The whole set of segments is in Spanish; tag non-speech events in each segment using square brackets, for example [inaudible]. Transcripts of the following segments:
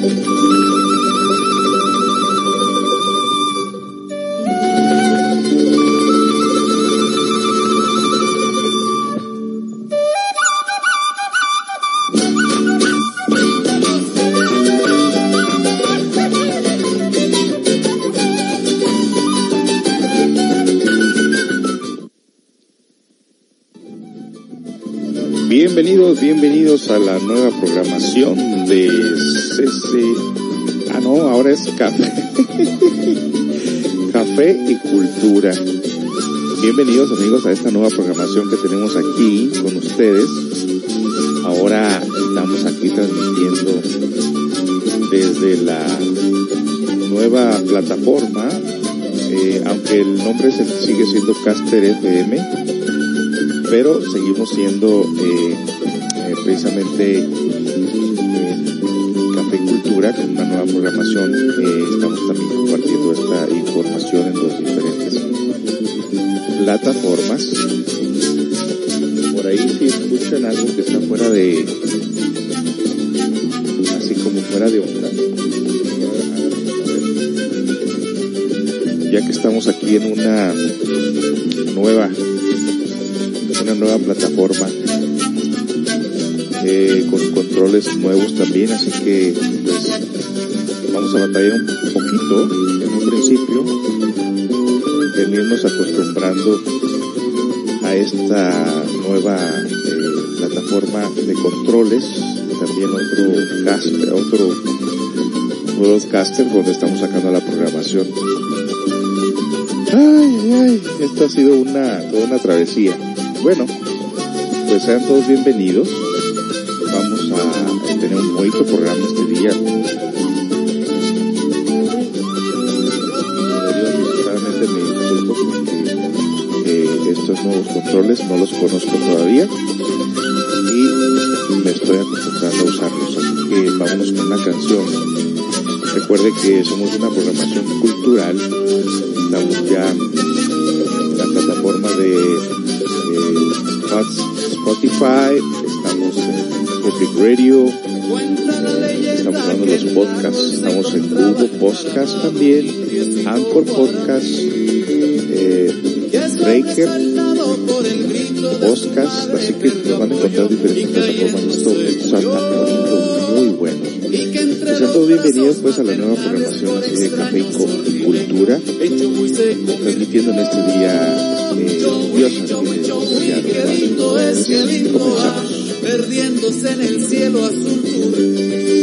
Bienvenidos, café. [laughs] café y cultura. Bienvenidos amigos a esta nueva programación que tenemos aquí con ustedes. Ahora estamos aquí transmitiendo desde la nueva plataforma, eh, aunque el nombre sigue siendo Caster FM, pero seguimos siendo eh, eh, precisamente Con una nueva programación. estamos también compartiendo esta información en los diferentes plataformas. Por ahí si escuchan algo que está fuera de, así como fuera de onda. Ya que estamos aquí en una nueva, una nueva plataforma eh, con controles nuevos también, así que vamos a batallar un poquito en un principio venirnos acostumbrando a esta nueva eh, plataforma de controles, también otro caster, otro broadcaster donde estamos sacando la programación. Ay, ay, esto ha sido una, toda una travesía. Bueno, pues sean todos bienvenidos. Vamos a tener un bonito programa este día nuevos controles, no los conozco todavía y me estoy acostumbrando a usarlos, así que vámonos con una canción. Recuerde que somos una programación cultural, estamos ya en la plataforma de eh, Spotify, estamos en Public Radio, estamos dando los podcasts, estamos en Google Podcast también, Anchor Podcast, eh, Breaker, Podcast, así que nos van a encontrar diferentes plataformas. Esto, está muy bueno. Pues sean todos bienvenidos pues a la nueva programación así de Café y Cultura, transmitiendo en este día eh, Dios Comenzamos. Perdiéndose en el cielo azul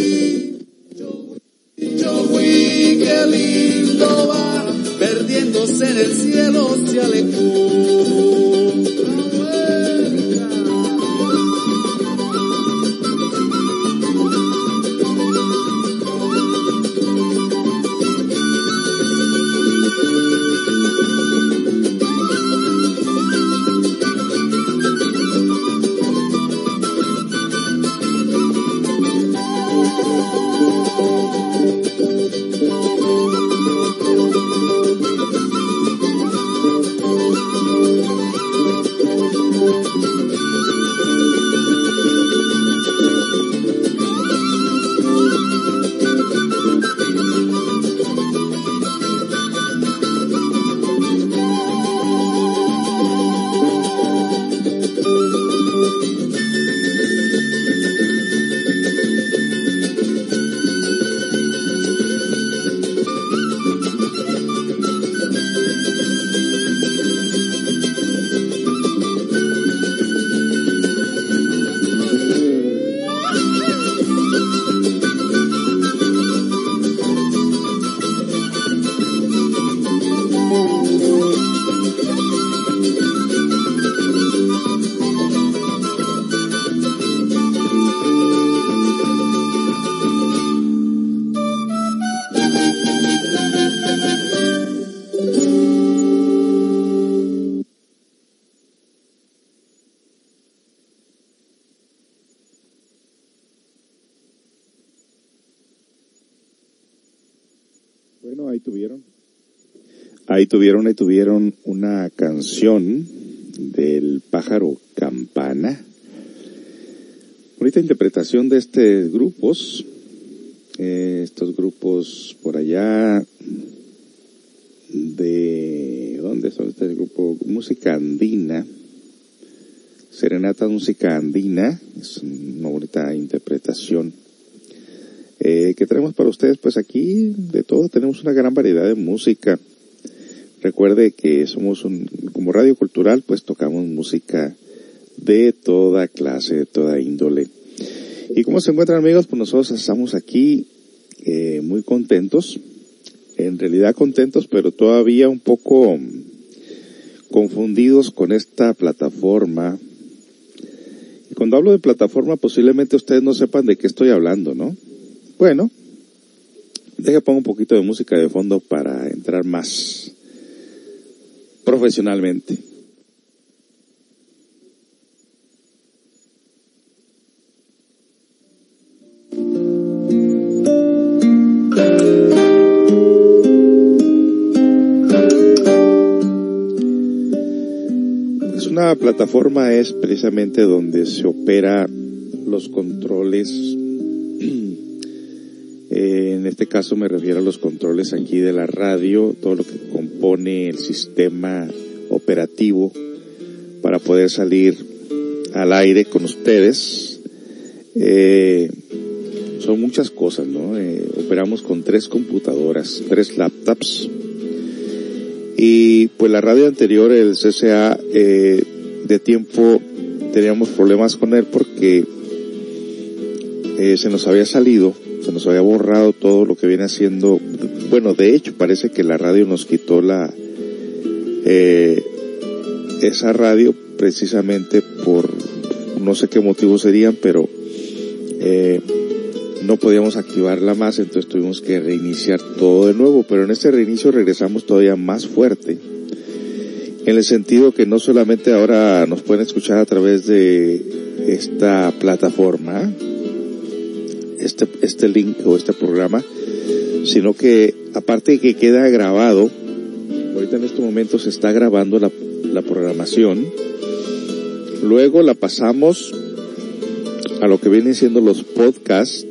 Tuvieron, ahí tuvieron una canción del pájaro campana. Bonita interpretación de estos grupos. Eh, estos grupos por allá de ¿dónde son este grupo? Música andina. Serenata Música Andina, es una bonita interpretación. Eh, que tenemos para ustedes, pues aquí de todo tenemos una gran variedad de música. Recuerde que somos un, como radio cultural, pues tocamos música de toda clase, de toda índole. ¿Y cómo se encuentran amigos? Pues nosotros estamos aquí eh, muy contentos, en realidad contentos, pero todavía un poco confundidos con esta plataforma. Y cuando hablo de plataforma, posiblemente ustedes no sepan de qué estoy hablando, ¿no? Bueno, deje pongo un poquito de música de fondo para entrar más profesionalmente. una plataforma es precisamente donde se opera los controles. En este caso me refiero a los controles aquí de la radio, todo lo que compone el sistema operativo para poder salir al aire con ustedes. Eh, son muchas cosas, ¿no? Eh, operamos con tres computadoras, tres laptops, y pues la radio anterior, el CCA, eh, de tiempo teníamos problemas con él porque eh, se nos había salido, se nos había borrado todo lo que viene haciendo. Bueno, de hecho parece que la radio nos quitó la eh, esa radio precisamente por no sé qué motivos serían, pero eh, no podíamos activarla más, entonces tuvimos que reiniciar todo de nuevo, pero en este reinicio regresamos todavía más fuerte, en el sentido que no solamente ahora nos pueden escuchar a través de esta plataforma, este, este link o este programa, sino que aparte de que queda grabado, ahorita en este momento se está grabando la, la programación, luego la pasamos a lo que vienen siendo los podcasts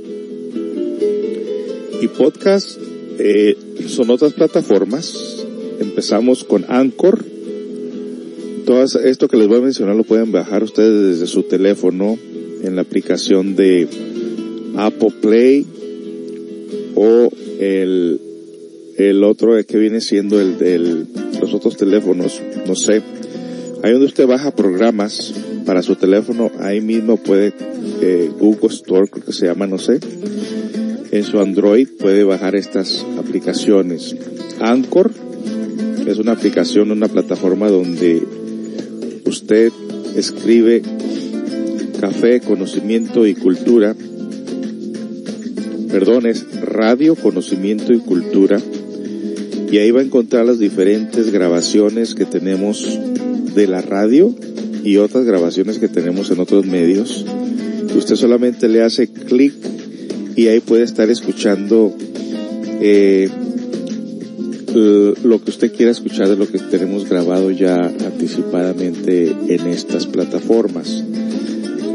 y podcast eh, son otras plataformas. Empezamos con Anchor. Todo esto que les voy a mencionar lo pueden bajar ustedes desde su teléfono en la aplicación de Apple Play o el, el otro que viene siendo el de los otros teléfonos, no sé. Ahí donde usted baja programas para su teléfono, ahí mismo puede eh, Google Store, creo que se llama, no sé en su Android puede bajar estas aplicaciones. Anchor es una aplicación, una plataforma donde usted escribe café, conocimiento y cultura. Perdón, es radio, conocimiento y cultura. Y ahí va a encontrar las diferentes grabaciones que tenemos de la radio y otras grabaciones que tenemos en otros medios. Usted solamente le hace clic y ahí puede estar escuchando eh, lo que usted quiera escuchar de lo que tenemos grabado ya anticipadamente en estas plataformas.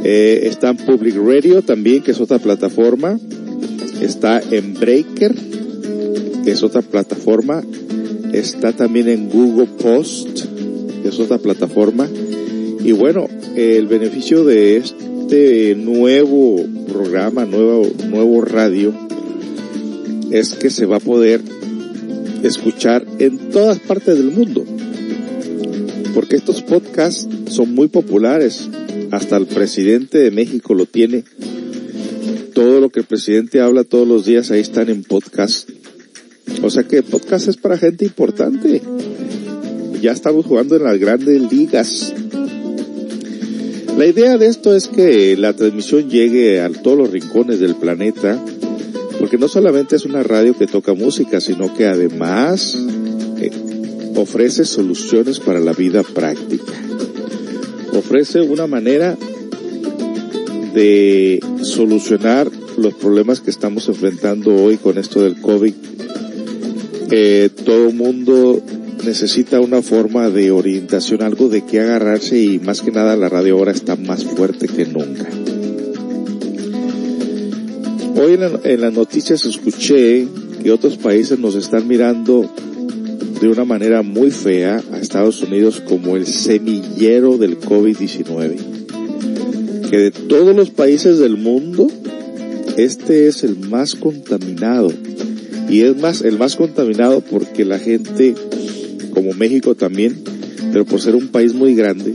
Eh, está en Public Radio también, que es otra plataforma. Está en Breaker, que es otra plataforma. Está también en Google Post, que es otra plataforma. Y bueno, el beneficio de este nuevo programa, nuevo, nuevo radio, es que se va a poder escuchar en todas partes del mundo. Porque estos podcasts son muy populares. Hasta el presidente de México lo tiene. Todo lo que el presidente habla todos los días ahí están en podcast. O sea que podcast es para gente importante. Ya estamos jugando en las grandes ligas. La idea de esto es que la transmisión llegue a todos los rincones del planeta, porque no solamente es una radio que toca música, sino que además eh, ofrece soluciones para la vida práctica. Ofrece una manera de solucionar los problemas que estamos enfrentando hoy con esto del COVID. Eh, todo mundo necesita una forma de orientación, algo de qué agarrarse y más que nada la radio ahora está más fuerte que nunca. Hoy en, las noticias escuché que otros países nos están mirando de una manera muy fea a Estados Unidos como el semillero del COVID-19. Que de todos los países del mundo, este es el más contaminado. Y es más, el más contaminado porque la gente, como México también, pero por ser un país muy grande,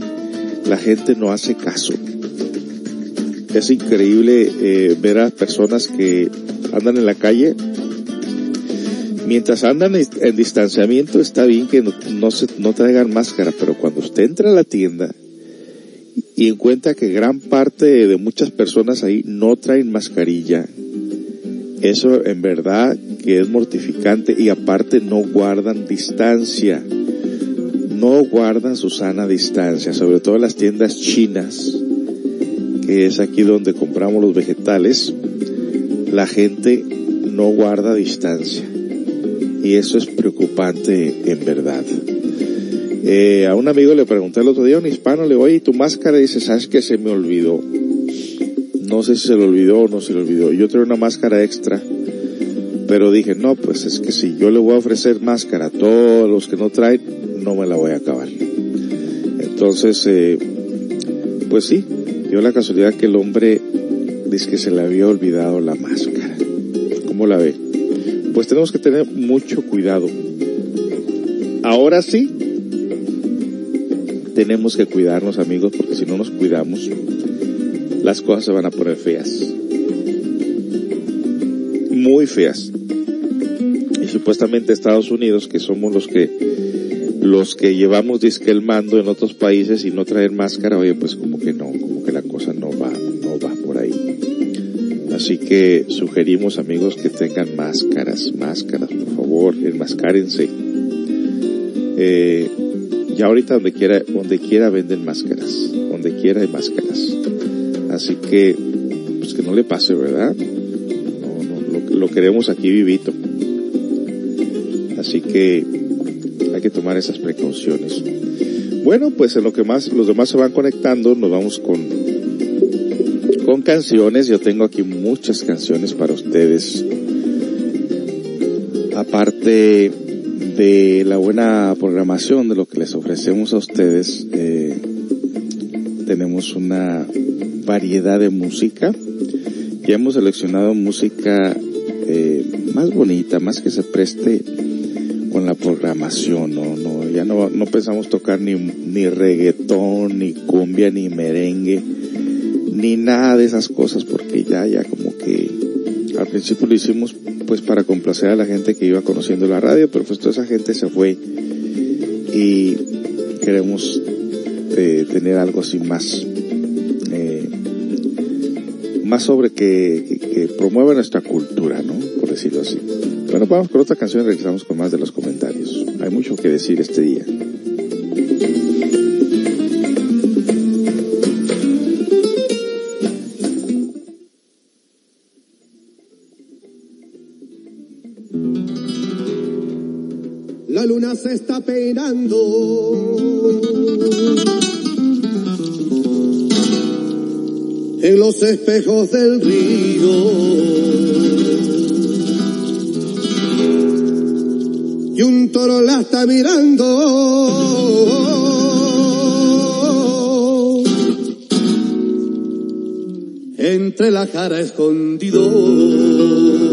la gente no hace caso. Es increíble eh, ver a personas que andan en la calle. Mientras andan en distanciamiento está bien que no, se, no traigan máscara, pero cuando usted entra a la tienda y encuentra que gran parte de muchas personas ahí no traen mascarilla, eso en verdad que es mortificante y aparte no guardan distancia no guardan su sana distancia, sobre todo las tiendas chinas, que es aquí donde compramos los vegetales, la gente no guarda distancia. Y eso es preocupante en verdad. Eh, a un amigo le pregunté el otro día, un hispano, le digo, oye, tu máscara? dice, ¿sabes que se me olvidó? No sé si se le olvidó o no se le olvidó. Yo traigo una máscara extra, pero dije, no, pues es que si yo le voy a ofrecer máscara a todos los que no traen, no me la voy a acabar. Entonces, eh, pues sí, dio la casualidad que el hombre dice que se le había olvidado la máscara. ¿Cómo la ve? Pues tenemos que tener mucho cuidado. Ahora sí, tenemos que cuidarnos amigos, porque si no nos cuidamos, las cosas se van a poner feas. Muy feas. Y supuestamente Estados Unidos, que somos los que los que llevamos disque el mando en otros países y no traer máscara, oye, pues como que no, como que la cosa no va, no va por ahí. Así que sugerimos amigos que tengan máscaras, máscaras, por favor, enmascárense. Eh, ya ahorita donde quiera, donde quiera venden máscaras, donde quiera hay máscaras. Así que, pues que no le pase, ¿verdad? No, lo, lo queremos aquí vivito. Así que hay que tomar esas precauciones. Bueno, pues en lo que más los demás se van conectando, nos vamos con con canciones. Yo tengo aquí muchas canciones para ustedes. Aparte de la buena programación de lo que les ofrecemos a ustedes, eh, tenemos una variedad de música. Ya hemos seleccionado música eh, más bonita, más que se preste con la programación, no, no, ya no, no pensamos tocar ni, ni reggaetón, ni cumbia, ni merengue, ni nada de esas cosas, porque ya, ya como que al principio lo hicimos pues para complacer a la gente que iba conociendo la radio, pero pues toda esa gente se fue y queremos eh, tener algo así más, eh, más sobre que, promueva nuestra cultura, ¿no? Por decirlo así. Bueno, vamos con otra canción y regresamos con más de los comentarios. Hay mucho que decir este día. En los espejos del río. y un toro la está mirando. Entre la cara escondido.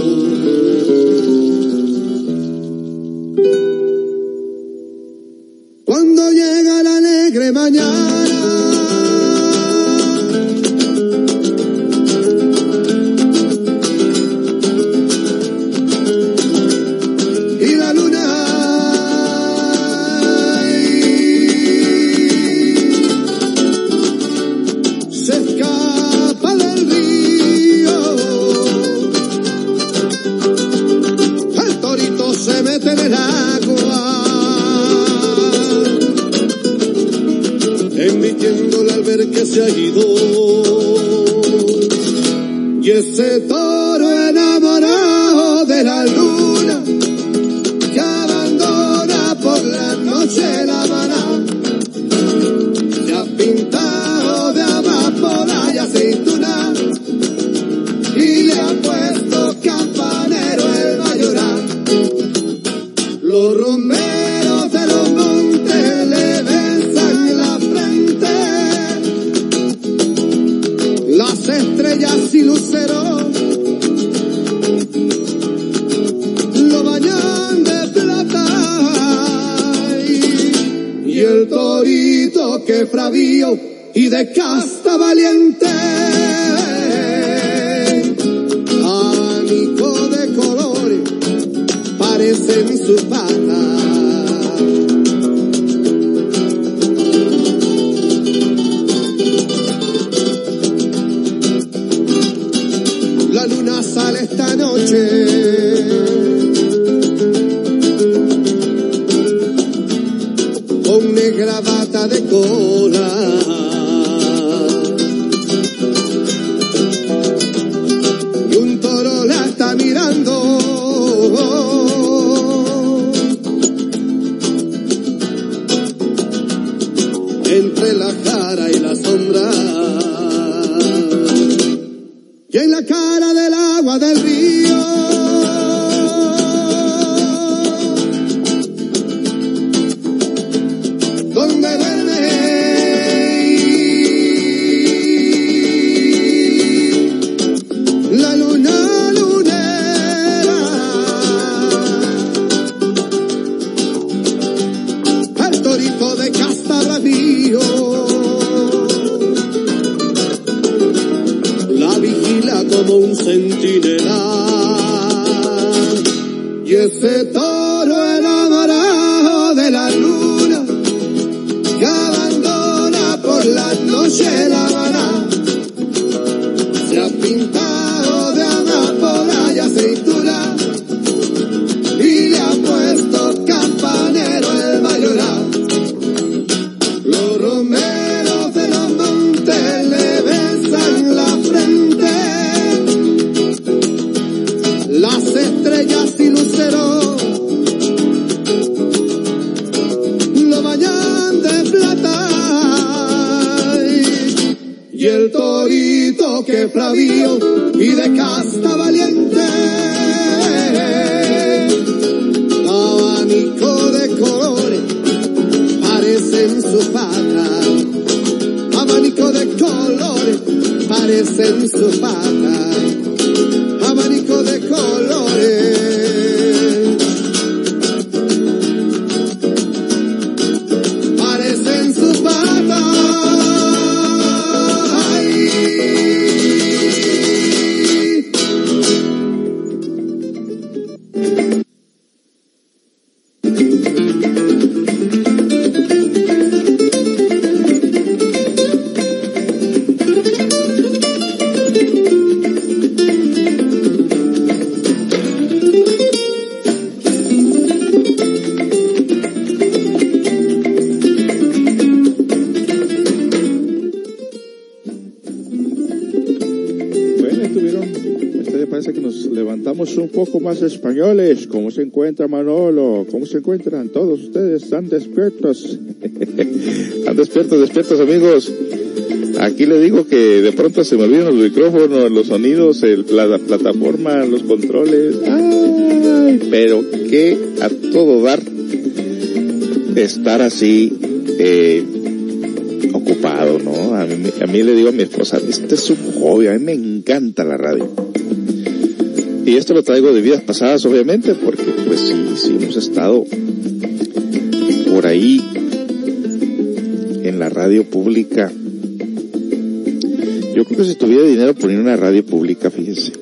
Españoles. ¿Cómo se encuentra Manolo? ¿Cómo se encuentran todos ustedes? ¿Están despiertos? [laughs] ¿Están despiertos, despiertos amigos? Aquí le digo que de pronto se me olvidan los micrófonos, los sonidos, el, la, la plataforma, los controles. Ay, pero que a todo dar estar así eh, ocupado, ¿no? A mí, a mí le digo a mi esposa, este es un hobby, a mí me encanta la radio. Y esto lo traigo de vidas pasadas, obviamente, porque pues sí, sí hemos estado por ahí en la radio pública. Yo creo que si tuviera dinero poner una radio pública, fíjense,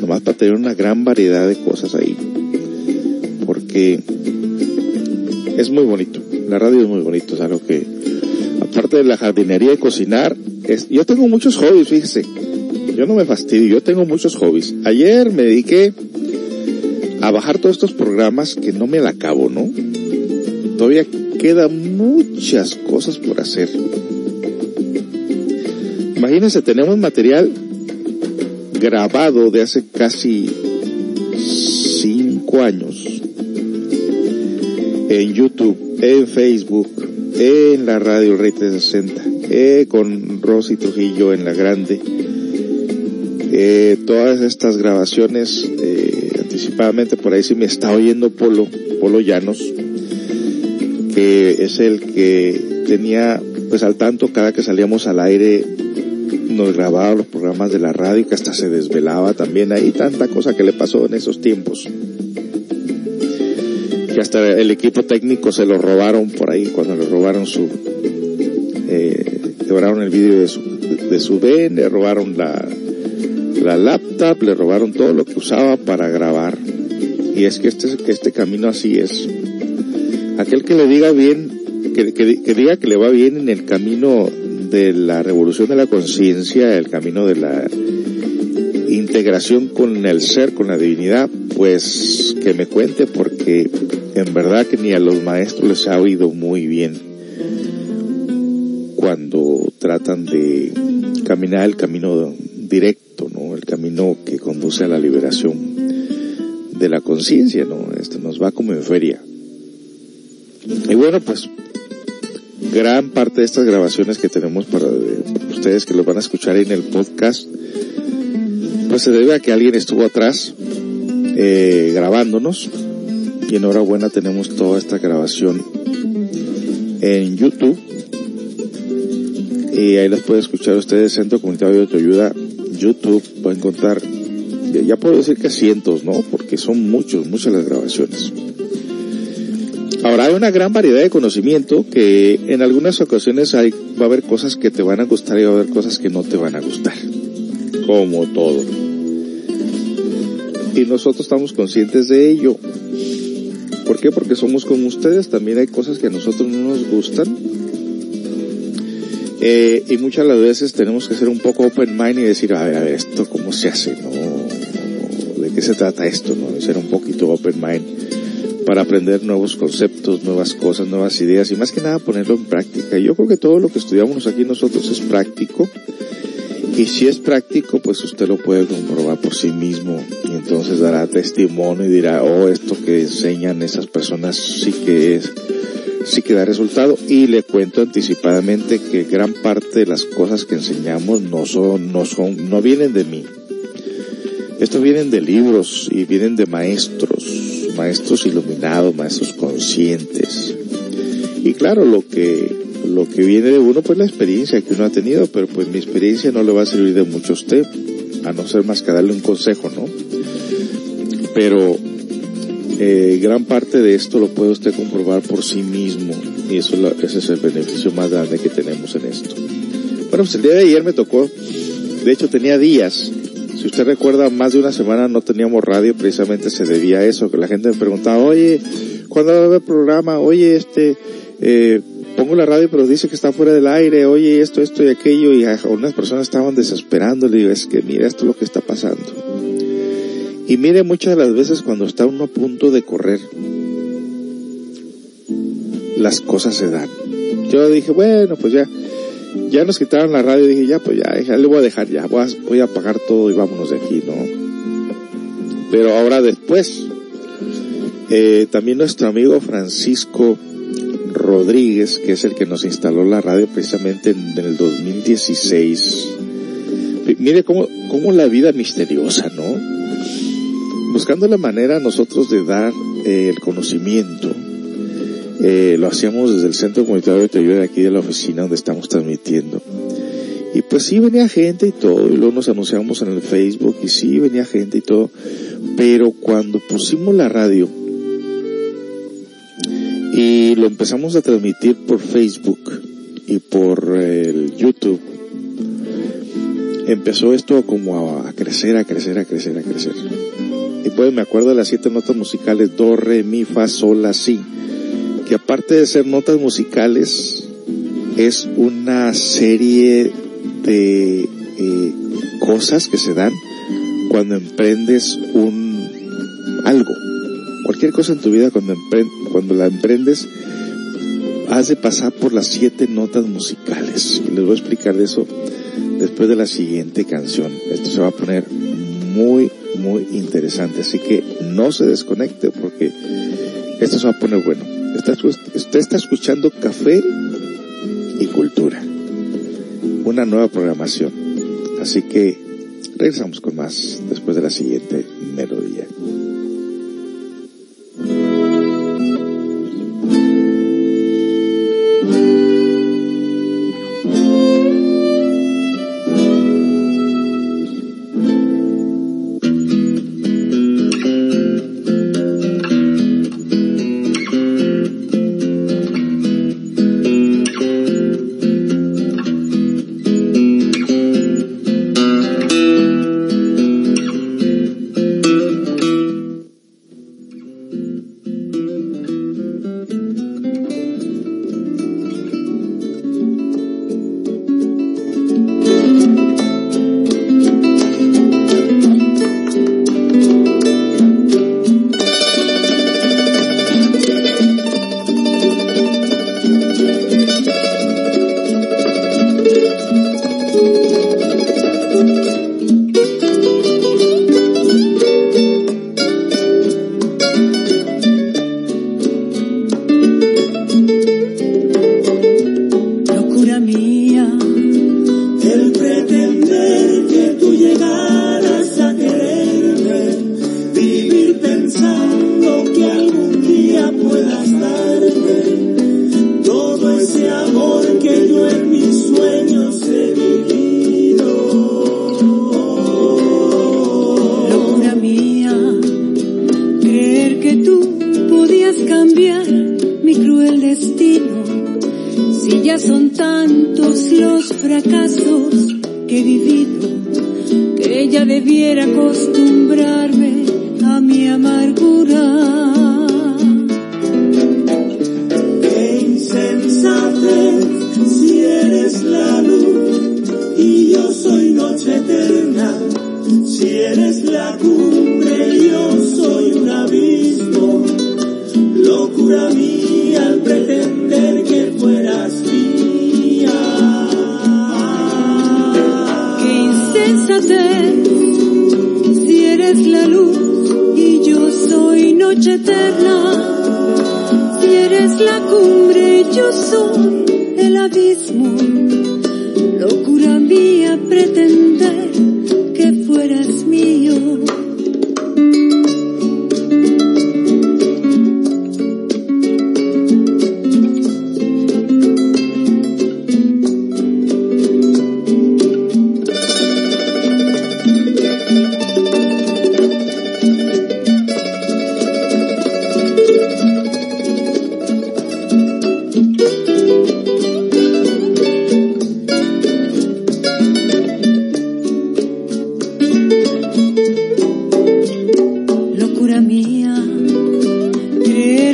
nomás para tener una gran variedad de cosas ahí. Porque es muy bonito, la radio es muy bonito, es algo que, aparte de la jardinería y cocinar, es, yo tengo muchos hobbies, fíjese, yo no me fastidio, yo tengo muchos hobbies. Ayer me dediqué a bajar todos estos programas que no me la acabo, ¿no? Todavía quedan muchas cosas por hacer. Imagínense, tenemos material grabado de hace casi cinco años en YouTube, en Facebook, en la radio Rey 360, eh, con Rosy Trujillo en la grande. Eh, todas estas grabaciones eh, anticipadamente por ahí si me está oyendo Polo, Polo Llanos, que es el que tenía pues al tanto cada que salíamos al aire nos grababa los programas de la radio que hasta se desvelaba también ahí tanta cosa que le pasó en esos tiempos. Que hasta el equipo técnico se lo robaron por ahí cuando le robaron su quebraron el vídeo de su, de su ven, le robaron la, la laptop, le robaron todo lo que usaba para grabar. Y es que este, este camino así es. Aquel que le diga bien, que, que diga que le va bien en el camino de la revolución de la conciencia, el camino de la integración con el ser, con la divinidad, pues que me cuente porque en verdad que ni a los maestros les ha oído muy bien cuando tratan de caminar el camino directo, camino que conduce a la liberación de la conciencia, ¿no? Esto nos va como en feria. Y bueno, pues gran parte de estas grabaciones que tenemos para ustedes que los van a escuchar en el podcast, pues se debe a que alguien estuvo atrás eh, grabándonos y enhorabuena tenemos toda esta grabación en YouTube y ahí las puede escuchar ustedes Centro Comunitario de Autoayuda YouTube pueden contar ya puedo decir que cientos no porque son muchos muchas las grabaciones Ahora hay una gran variedad de conocimiento que en algunas ocasiones hay, va a haber cosas que te van a gustar y va a haber cosas que no te van a gustar. Como todo. Y nosotros estamos conscientes de ello. ¿Por qué? Porque somos como ustedes. También hay cosas que a nosotros no nos gustan. Eh, y muchas las veces tenemos que ser un poco open mind y decir, a ver, a ver, esto cómo se hace, ¿no? ¿De qué se trata esto, no? De ser un poquito open mind para aprender nuevos conceptos, nuevas cosas, nuevas ideas y más que nada ponerlo en práctica. Yo creo que todo lo que estudiamos aquí nosotros es práctico y si es práctico pues usted lo puede comprobar por sí mismo y entonces dará testimonio y dirá, oh, esto que enseñan esas personas sí que es, sí que da resultado y le cuento anticipadamente que gran parte de las cosas que enseñamos no son, no son, no vienen de mí. Estos vienen de libros y vienen de maestros maestros iluminados, maestros conscientes. Y claro, lo que, lo que viene de uno, pues la experiencia que uno ha tenido, pero pues mi experiencia no le va a servir de mucho a usted, a no ser más que darle un consejo, ¿no? Pero eh, gran parte de esto lo puede usted comprobar por sí mismo y eso ese es el beneficio más grande que tenemos en esto. Bueno, pues el día de ayer me tocó, de hecho tenía días si usted recuerda, más de una semana no teníamos radio, precisamente se debía a eso, que la gente me preguntaba, oye, ¿cuándo va a haber programa? Oye, este, eh, pongo la radio pero dice que está fuera del aire, oye, esto, esto y aquello, y algunas personas estaban desesperando, le digo, es que mira esto es lo que está pasando. Y mire muchas de las veces cuando está uno a punto de correr, las cosas se dan. Yo dije, bueno, pues ya, ya nos quitaron la radio dije, ya, pues ya, ya le voy a dejar, ya, voy a, voy a apagar todo y vámonos de aquí, ¿no? Pero ahora después, eh, también nuestro amigo Francisco Rodríguez, que es el que nos instaló la radio precisamente en, el 2016. Mire cómo, cómo la vida misteriosa, ¿no? Buscando la manera nosotros de dar eh, el conocimiento, eh, lo hacíamos desde el Centro Comunitario de Ayuda aquí de la oficina donde estamos transmitiendo. Y pues sí venía gente y todo, y luego nos anunciamos en el Facebook y sí venía gente y todo, pero cuando pusimos la radio y lo empezamos a transmitir por Facebook y por el YouTube, empezó esto como a, crecer, a crecer, a crecer, a crecer. Y pues me acuerdo de las siete notas musicales, do, re, mi, fa, sol, la, si que aparte de ser notas musicales, es una serie de eh, cosas que se dan cuando emprendes un algo. Cualquier cosa en tu vida cuando, cuando la emprendes, has de pasar por las siete notas musicales. Y les voy a explicar eso después de la siguiente canción. Esto se va a poner muy, muy interesante. Así que no se desconecte porque esto se va a poner bueno. Usted está escuchando Café y Cultura, una nueva programación. Así que regresamos con más después de la siguiente melodía.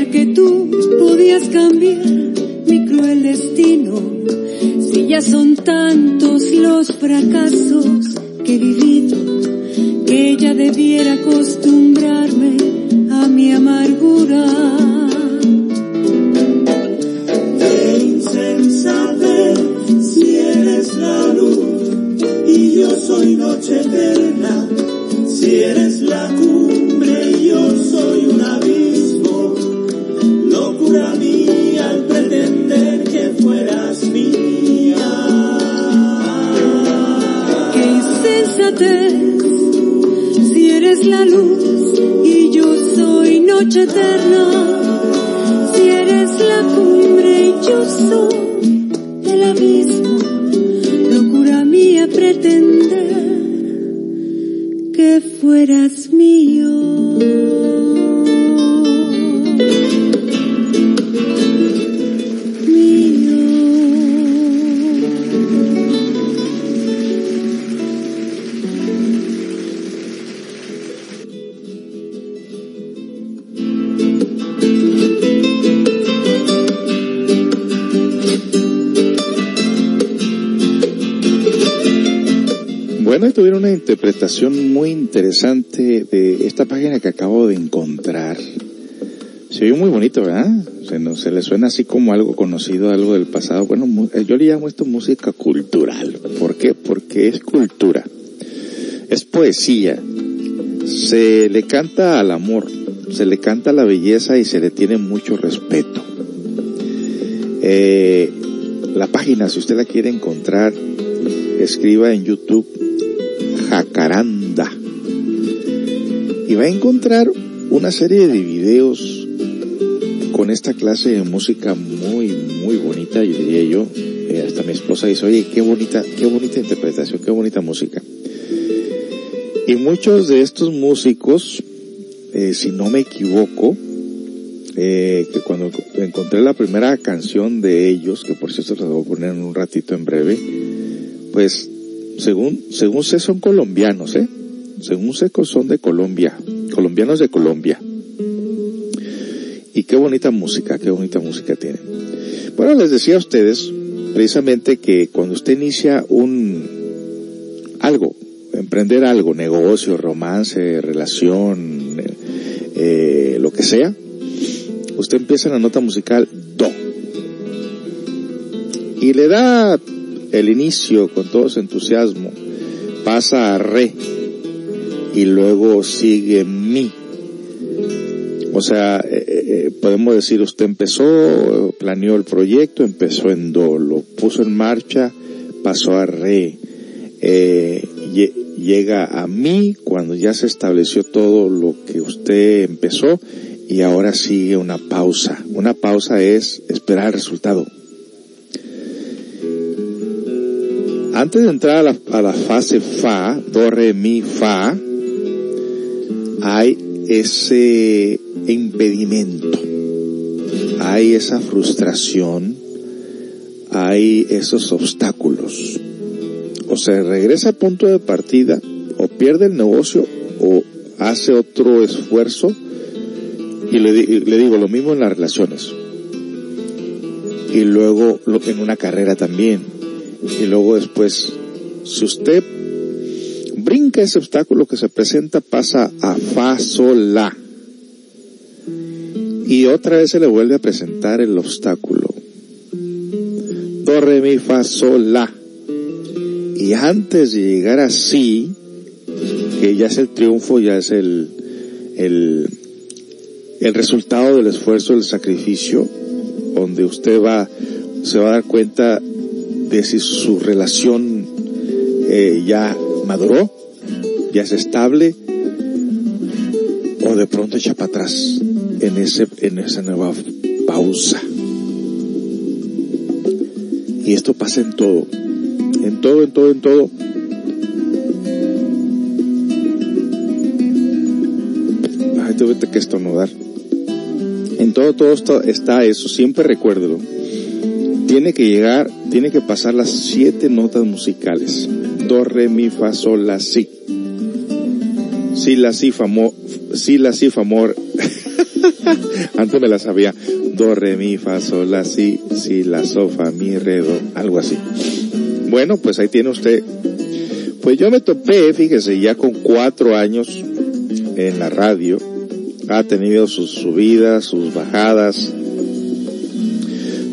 Creer que tú podías cambiar mi cruel destino. Si ya son tantos los fracasos que he vivido, que ella debiera acostumbrarme a mi amargura. Qué insensatez si eres la luz y yo soy noche eterna. Si eres muy interesante de esta página que acabo de encontrar. Se oye muy bonito, ¿verdad? Se, se le suena así como algo conocido, algo del pasado. Bueno, eh, yo le llamo esto música cultural. ¿Por qué? Porque es cultura. Es poesía. Se le canta al amor, se le canta la belleza y se le tiene mucho respeto. Eh, la página, si usted la quiere encontrar, escriba en YouTube Jacaranda. Y va a encontrar una serie de videos con esta clase de música muy, muy bonita, yo diría yo. Eh, hasta mi esposa dice, oye, qué bonita, qué bonita interpretación, qué bonita música. Y muchos de estos músicos, eh, si no me equivoco, eh, que cuando encontré la primera canción de ellos, que por cierto la voy a poner en un ratito en breve, pues según, según sé son colombianos, ¿eh? Según sé son de Colombia, colombianos de Colombia. Y qué bonita música, qué bonita música tienen. Bueno, les decía a ustedes precisamente que cuando usted inicia un algo, emprender algo, negocio, romance, relación, eh, lo que sea, usted empieza en la nota musical do. Y le da el inicio con todo su entusiasmo, pasa a re y luego sigue mi. O sea, eh, eh, podemos decir usted empezó, planeó el proyecto, empezó en do, lo puso en marcha, pasó a re, eh, llega a mí cuando ya se estableció todo lo que usted empezó y ahora sigue una pausa. Una pausa es esperar el resultado. Antes de entrar a la, fase Fa, Do, Re, Mi, Fa, hay ese impedimento, hay esa frustración, hay esos obstáculos. O se regresa a punto de partida, o pierde el negocio, o hace otro esfuerzo, y le, le digo lo mismo en las relaciones. Y luego en una carrera también. Y luego después, si usted brinca ese obstáculo que se presenta, pasa a fa, sol, la. Y otra vez se le vuelve a presentar el obstáculo. Do, re, mi, fa, sol, la. Y antes de llegar así, que ya es el triunfo, ya es el, el, el resultado del esfuerzo, del sacrificio, donde usted va, se va a dar cuenta de si su relación eh, ya maduró, ya es estable, o de pronto echa para atrás en ese, en esa nueva pausa. Y esto pasa en todo, en todo, en todo, en todo. Ay, tuve que estornudar. En todo, todo está eso, siempre recuérdelo. Tiene que llegar, tiene que pasar las siete notas musicales. Do, re, mi, fa, sol, la, si. Si, la, si, fa, mo, si, la, si, fa, amor. [laughs] Antes me la sabía. Do, re, mi, fa, sol, la, si, si, la, so, fa, mi, re, do, algo así. Bueno, pues ahí tiene usted. Pues yo me topé, fíjese, ya con cuatro años en la radio. Ha tenido sus subidas, sus bajadas.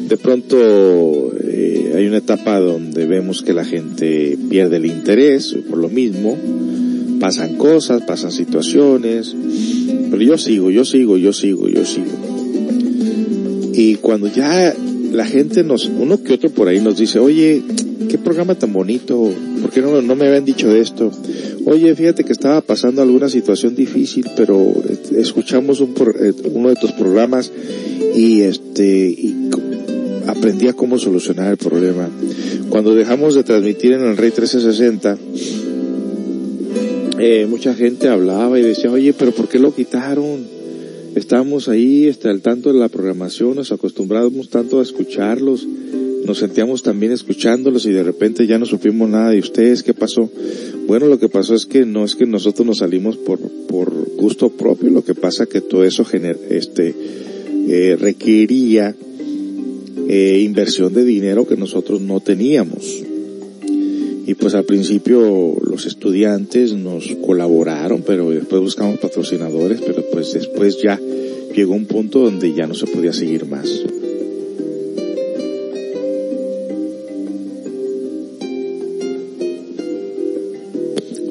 De pronto eh, hay una etapa donde vemos que la gente pierde el interés por lo mismo. Pasan cosas, pasan situaciones. Pero yo sigo, yo sigo, yo sigo, yo sigo. Y cuando ya la gente nos, uno que otro por ahí nos dice, oye, qué programa tan bonito, ¿por qué no, me habían dicho esto? Oye, fíjate que estaba pasando alguna situación difícil, pero escuchamos un, uno de tus programas y este, aprendí a cómo solucionar el problema. Cuando dejamos de transmitir en el Rey 1360, eh, mucha gente hablaba y decía, oye, pero ¿por qué lo quitaron? Estábamos ahí, hasta el tanto de la programación, nos acostumbramos tanto a escucharlos, nos sentíamos también escuchándolos y de repente ya no supimos nada de ustedes, ¿qué pasó? Bueno, lo que pasó es que no es que nosotros nos salimos por, por gusto propio, lo que pasa que todo eso este, eh, requería eh, inversión de dinero que nosotros no teníamos. Y pues al principio los estudiantes nos colaboraron, pero después buscamos patrocinadores, pero pues después ya llegó un punto donde ya no se podía seguir más.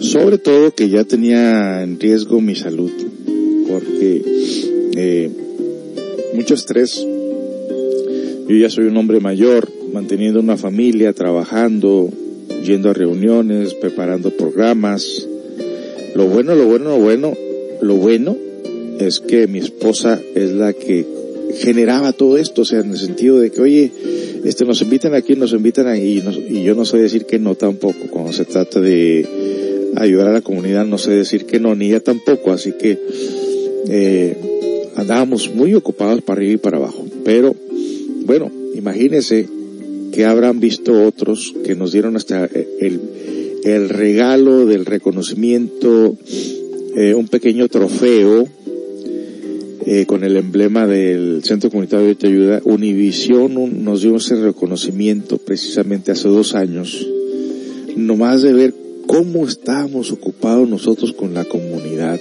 Sobre todo que ya tenía en riesgo mi salud, porque eh, mucho estrés. Yo ya soy un hombre mayor, manteniendo una familia, trabajando, yendo a reuniones, preparando programas. Lo bueno, lo bueno, lo bueno, lo bueno es que mi esposa es la que generaba todo esto, o sea, en el sentido de que, oye, este, nos invitan aquí, nos invitan ahí, y, y yo no sé decir que no tampoco, cuando se trata de ayudar a la comunidad, no sé decir que no, ni ella tampoco, así que, eh, andábamos muy ocupados para arriba y para abajo, pero, bueno, imagínense que habrán visto otros que nos dieron hasta el, el regalo del reconocimiento, eh, un pequeño trofeo, eh, con el emblema del Centro Comunitario de Ayuda, Univisión nos dio ese reconocimiento precisamente hace dos años, nomás de ver cómo estábamos ocupados nosotros con la comunidad,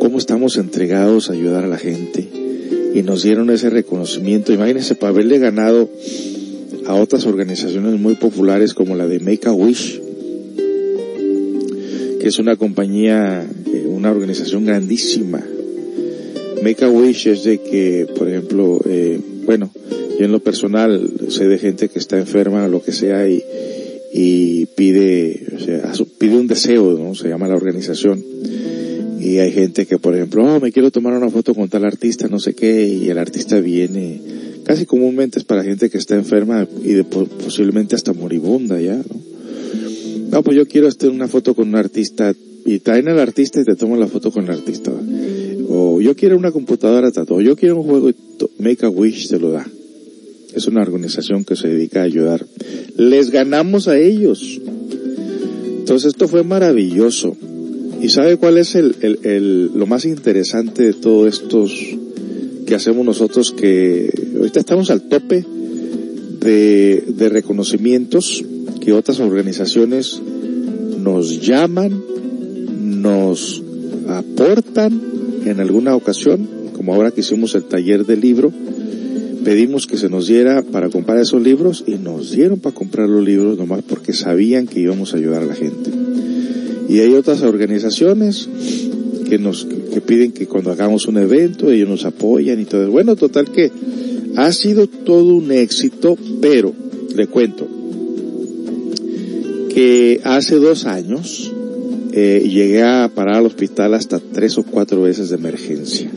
cómo estamos entregados a ayudar a la gente, y nos dieron ese reconocimiento. Imagínense, para haberle ganado a otras organizaciones muy populares como la de Make a Wish, que es una compañía, eh, una organización grandísima. Make a Wish es de que, por ejemplo, eh, bueno, yo en lo personal sé de gente que está enferma o lo que sea y, y pide, o sea, pide un deseo, ¿no? Se llama la organización. Y hay gente que, por ejemplo, oh, me quiero tomar una foto con tal artista, no sé qué, y el artista viene, casi comúnmente es para gente que está enferma y de, posiblemente hasta moribunda ya, ¿no? No, pues yo quiero hacer una foto con un artista, y traen al artista y te toman la foto con el artista. O yo quiero una computadora, o yo quiero un juego, y Make a Wish te lo da. Es una organización que se dedica a ayudar. Les ganamos a ellos. Entonces esto fue maravilloso. ¿Y sabe cuál es el, el, el, lo más interesante de todos estos que hacemos nosotros que ahorita estamos al tope de, de reconocimientos que otras organizaciones nos llaman, nos aportan en alguna ocasión, como ahora que hicimos el taller del libro, pedimos que se nos diera para comprar esos libros y nos dieron para comprar los libros nomás porque sabían que íbamos a ayudar a la gente. Y hay otras organizaciones que nos que piden que cuando hagamos un evento ellos nos apoyan y todo. Bueno, total que ha sido todo un éxito, pero le cuento que hace dos años eh, llegué a parar al hospital hasta tres o cuatro veces de emergencia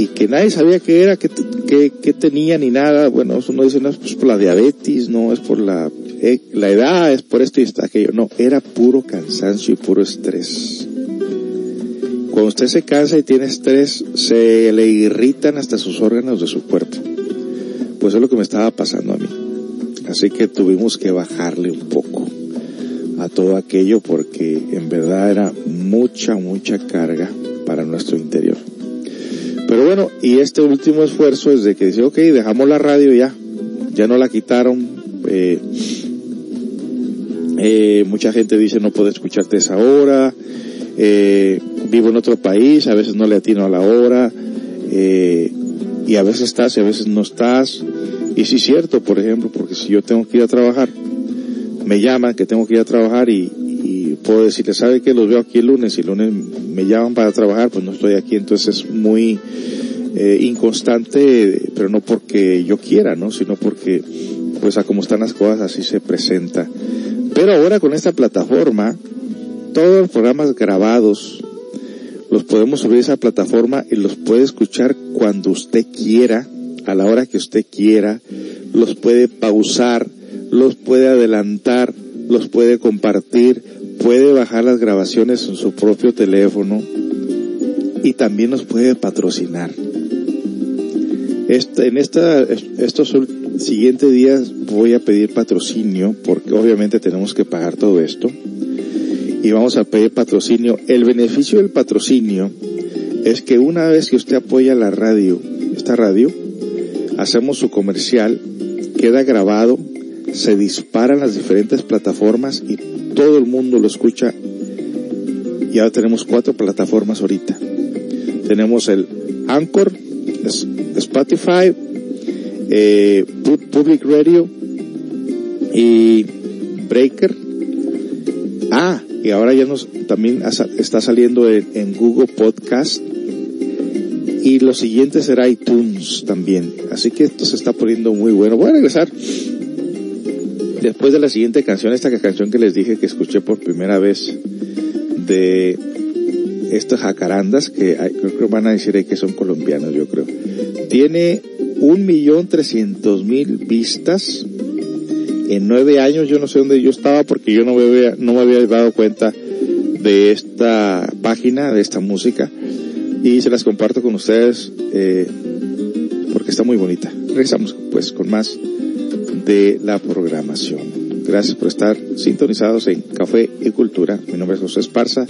y que nadie sabía qué era, qué, qué, tenía ni nada. Bueno, uno dice, no es pues por la diabetes, no es por la, eh, la edad, es por esto y esto, aquello. No, era puro cansancio y puro estrés. Cuando usted se cansa y tiene estrés, se le irritan hasta sus órganos de su cuerpo. Pues es lo que me estaba pasando a mí. Así que tuvimos que bajarle un poco a todo aquello porque en verdad era mucha, mucha carga para nuestro interior. Pero bueno, y este último esfuerzo es de que dice, ok, dejamos la radio ya, ya no la quitaron, eh, eh, mucha gente dice no puedo escucharte esa hora, eh, vivo en otro país, a veces no le atino a la hora, eh, y a veces estás y a veces no estás. Y sí es cierto, por ejemplo, porque si yo tengo que ir a trabajar, me llaman que tengo que ir a trabajar y, y puedo decirle, ¿sabe que los veo aquí el lunes? Y el lunes me llaman para trabajar, pues no estoy aquí, entonces es muy eh, inconstante, pero no porque yo quiera, ¿no? Sino porque, pues a como están las cosas, así se presenta. Pero ahora con esta plataforma, todos los programas grabados, los podemos subir a esa plataforma y los puede escuchar cuando usted quiera, a la hora que usted quiera, los puede pausar, los puede adelantar, los puede compartir, puede bajar las grabaciones en su propio teléfono y también nos puede patrocinar. En estos siguientes días voy a pedir patrocinio porque obviamente tenemos que pagar todo esto y vamos a pedir patrocinio. El beneficio del patrocinio es que una vez que usted apoya la radio, esta radio, hacemos su comercial, queda grabado, se disparan las diferentes plataformas y todo el mundo lo escucha. Y ahora tenemos cuatro plataformas ahorita. Tenemos el Anchor, Spotify, eh, Public Radio y Breaker. Ah, y ahora ya nos también está saliendo en, Google Podcast y lo siguiente será iTunes también. Así que esto se está poniendo muy bueno. Voy a regresar después de la siguiente canción, esta canción que les dije que escuché por primera vez de estos jacarandas que creo que van a decir que son colombianos, yo creo. Tiene un millón trescientos mil vistas en nueve años. Yo no sé dónde yo estaba porque yo no me había, no me había dado cuenta de esta página, de esta música y se las comparto con ustedes eh, porque está muy bonita. Regresamos pues con más de la programación. Gracias por estar sintonizados en Café y Cultura. Mi nombre es José Esparza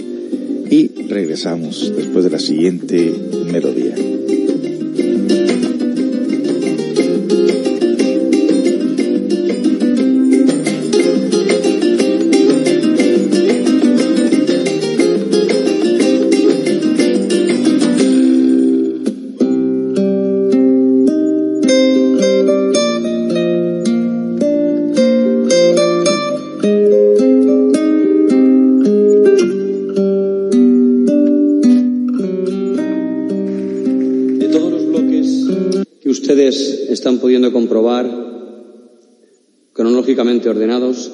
y regresamos después de la siguiente melodía. pudiendo comprobar, cronológicamente ordenados,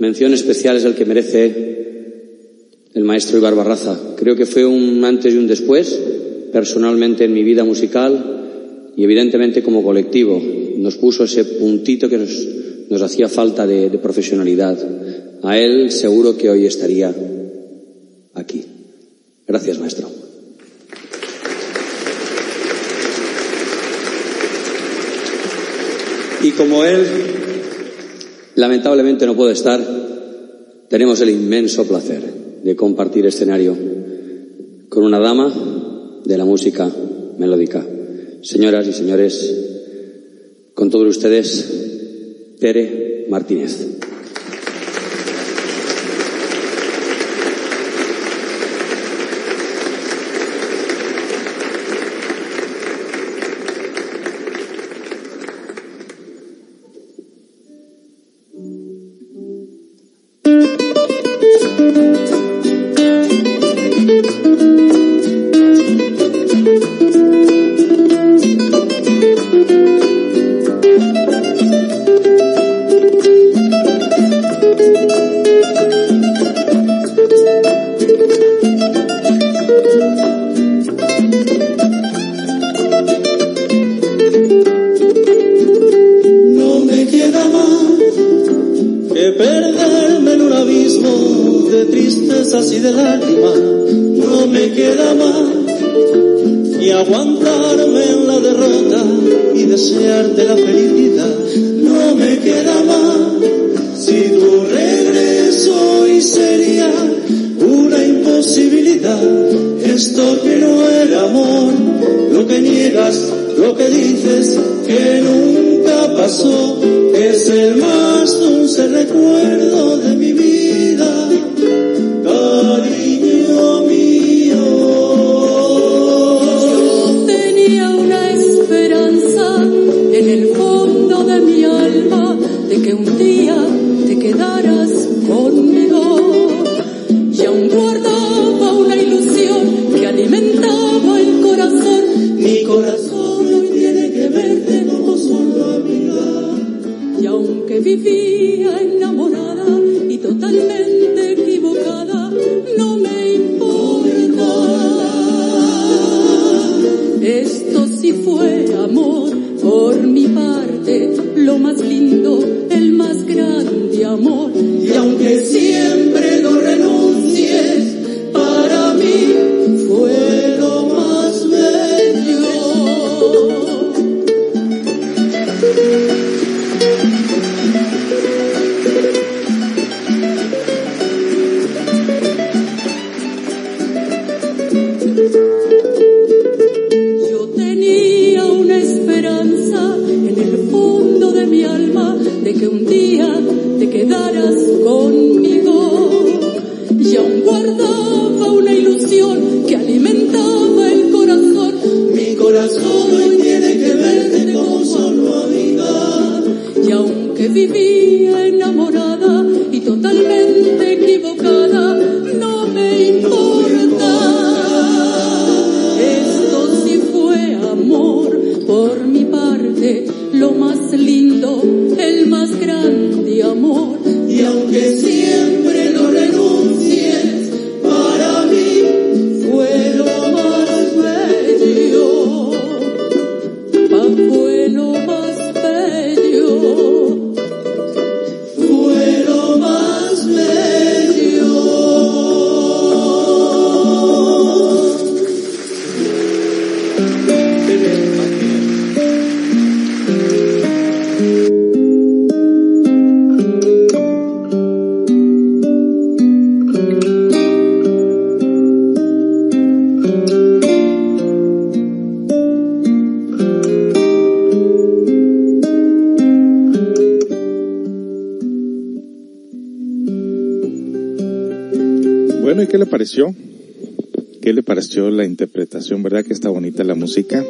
mención especial es el que merece el maestro Ibarbarraza. Creo que fue un antes y un después, personalmente en mi vida musical y evidentemente como colectivo. Nos puso ese puntito que nos, nos hacía falta de, de profesionalidad. A él seguro que hoy estaría aquí. Gracias, maestro. Y como él lamentablemente no puede estar, tenemos el inmenso placer de compartir escenario con una dama de la música melódica. Señoras y señores, con todos ustedes, Tere Martínez. ¿Qué le pareció la interpretación? ¿Verdad que está bonita la música?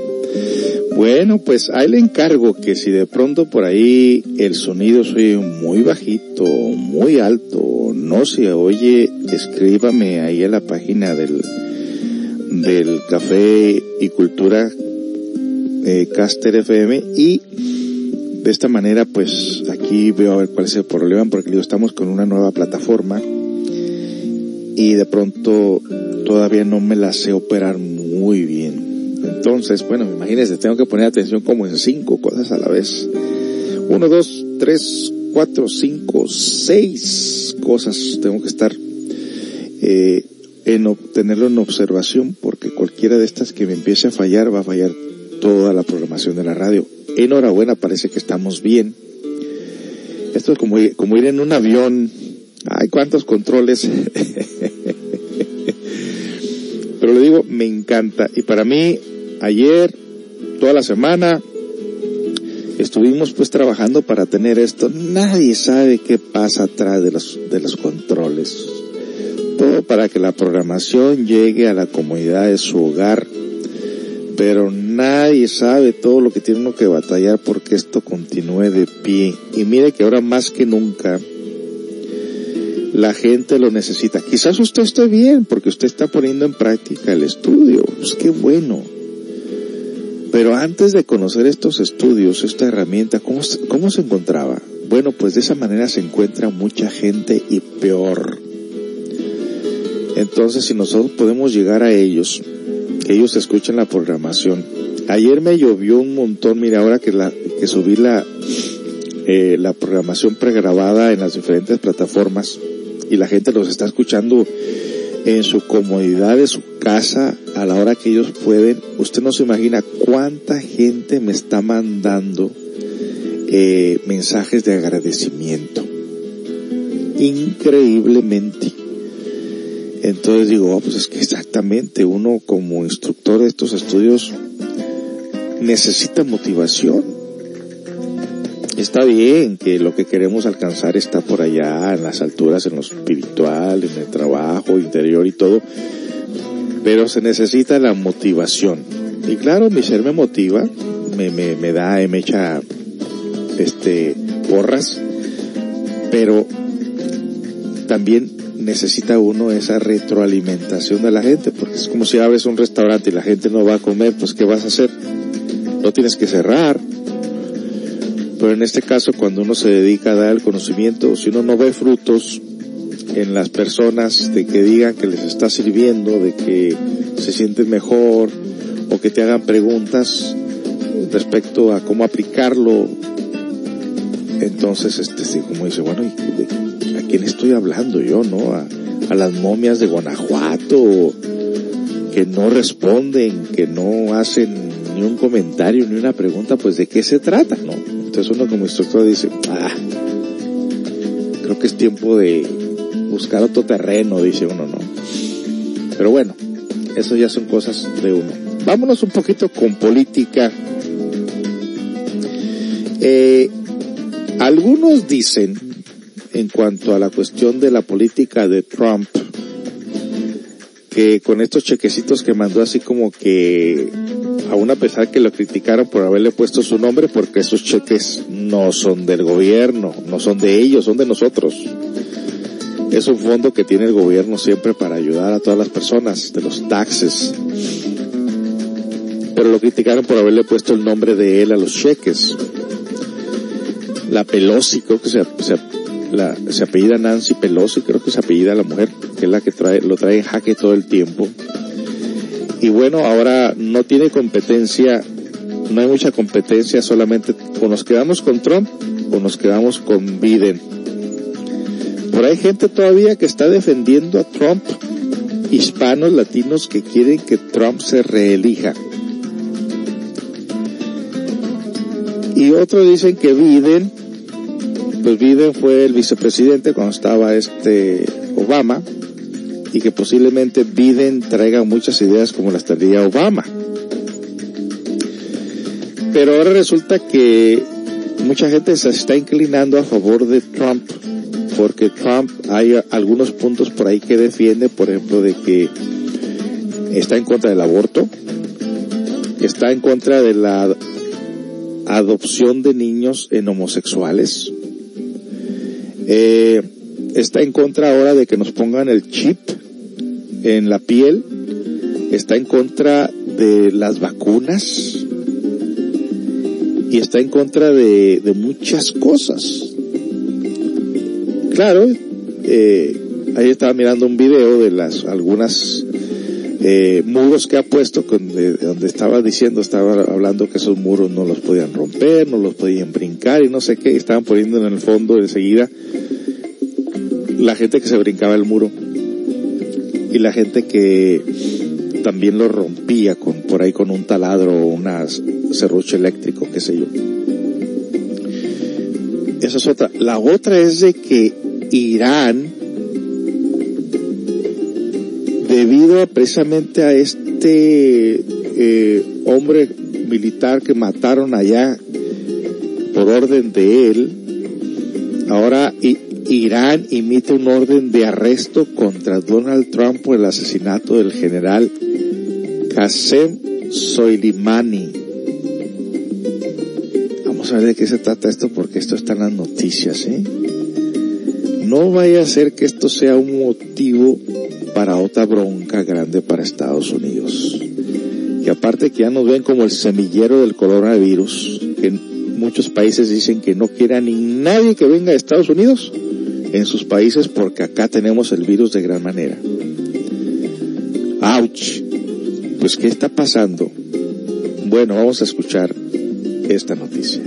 Bueno, pues ahí le encargo que si de pronto por ahí el sonido soy muy bajito, muy alto, no se oye, escríbame ahí a la página del, del Café y Cultura eh, Caster FM y de esta manera, pues aquí veo a ver cuál es el problema, porque digo, estamos con una nueva plataforma y de pronto todavía no me la sé operar muy bien. Entonces, bueno, imagínense, tengo que poner atención como en cinco cosas a la vez. Uno, dos, tres, cuatro, cinco, seis cosas tengo que estar eh, en obtenerlo en observación, porque cualquiera de estas que me empiece a fallar va a fallar toda la programación de la radio. Enhorabuena, parece que estamos bien. Esto es como, como ir en un avión. Ay, cuántos controles. [laughs] Le digo, me encanta. Y para mí, ayer, toda la semana, estuvimos pues trabajando para tener esto. Nadie sabe qué pasa atrás de los, de los controles. Todo para que la programación llegue a la comunidad de su hogar. Pero nadie sabe todo lo que tiene uno que batallar porque esto continúe de pie. Y mire que ahora más que nunca, la gente lo necesita. Quizás usted esté bien porque usted está poniendo en práctica el estudio. Pues qué bueno. Pero antes de conocer estos estudios, esta herramienta, ¿cómo, ¿cómo se encontraba? Bueno, pues de esa manera se encuentra mucha gente y peor. Entonces, si nosotros podemos llegar a ellos, ellos escuchen la programación. Ayer me llovió un montón, mira, ahora que la, que subí la, eh, la programación pregrabada en las diferentes plataformas y la gente los está escuchando en su comodidad de su casa a la hora que ellos pueden. Usted no se imagina cuánta gente me está mandando eh, mensajes de agradecimiento. Increíblemente. Entonces digo, oh, pues es que exactamente uno como instructor de estos estudios necesita motivación. Está bien que lo que queremos alcanzar está por allá, en las alturas, en lo espiritual, en el trabajo interior y todo, pero se necesita la motivación. Y claro, mi ser me motiva, me, me, me da, me echa, este, porras, pero también necesita uno esa retroalimentación de la gente, porque es como si abres un restaurante y la gente no va a comer, pues ¿qué vas a hacer? No tienes que cerrar. Pero en este caso, cuando uno se dedica a dar el conocimiento, si uno no ve frutos en las personas de que digan que les está sirviendo, de que se sienten mejor, o que te hagan preguntas respecto a cómo aplicarlo, entonces, este, como dice, bueno, ¿a quién estoy hablando yo, no? A, a las momias de Guanajuato, que no responden, que no hacen ni un comentario, ni una pregunta, pues de qué se trata, ¿no? Entonces uno como instructor dice, ah, creo que es tiempo de buscar otro terreno, dice uno, ¿no? Pero bueno, eso ya son cosas de uno. Vámonos un poquito con política. Eh, algunos dicen, en cuanto a la cuestión de la política de Trump, que con estos chequecitos que mandó así como que, aún a pesar que lo criticaron por haberle puesto su nombre, porque esos cheques no son del gobierno, no son de ellos, son de nosotros. Es un fondo que tiene el gobierno siempre para ayudar a todas las personas, de los taxes. Pero lo criticaron por haberle puesto el nombre de él a los cheques la Pelosi, creo que se, se, la, apellida Nancy Pelosi, creo que se apellida la mujer, que es la que trae, lo trae en jaque todo el tiempo. Y bueno, ahora no tiene competencia, no hay mucha competencia, solamente o nos quedamos con Trump o nos quedamos con Biden. Ahí hay gente todavía que está defendiendo a Trump, hispanos, latinos que quieren que Trump se reelija. Y otros dicen que Biden, pues Biden fue el vicepresidente cuando estaba este Obama y que posiblemente Biden traiga muchas ideas como las traía Obama. Pero ahora resulta que mucha gente se está inclinando a favor de Trump porque Trump hay algunos puntos por ahí que defiende, por ejemplo, de que está en contra del aborto, está en contra de la adopción de niños en homosexuales. Eh, está en contra ahora de que nos pongan el chip en la piel. Está en contra de las vacunas. y está en contra de, de muchas cosas. Claro, eh, estaba mirando un video de las algunas eh, muros que ha puesto donde, donde estaba diciendo, estaba hablando que esos muros no los podían romper, no los podían brincar y no sé qué, estaban poniendo en el fondo enseguida la gente que se brincaba el muro y la gente que también lo rompía con por ahí con un taladro o un serrucho eléctrico, qué sé yo. Esa es otra. La otra es de que Irán debido precisamente a este eh, hombre militar que mataron allá por orden de él, ahora Irán emite un orden de arresto contra Donald Trump por el asesinato del general Qasem Soleimani. Vamos a ver de qué se trata esto porque esto está en las noticias, ¿eh? No vaya a ser que esto sea un motivo para otra bronca grande para Estados Unidos. Y aparte que ya nos ven como el semillero del coronavirus, que muchos países dicen que no quiera ni nadie que venga de Estados Unidos en sus países porque acá tenemos el virus de gran manera. ¡Auch! Pues ¿qué está pasando? Bueno, vamos a escuchar esta noticia.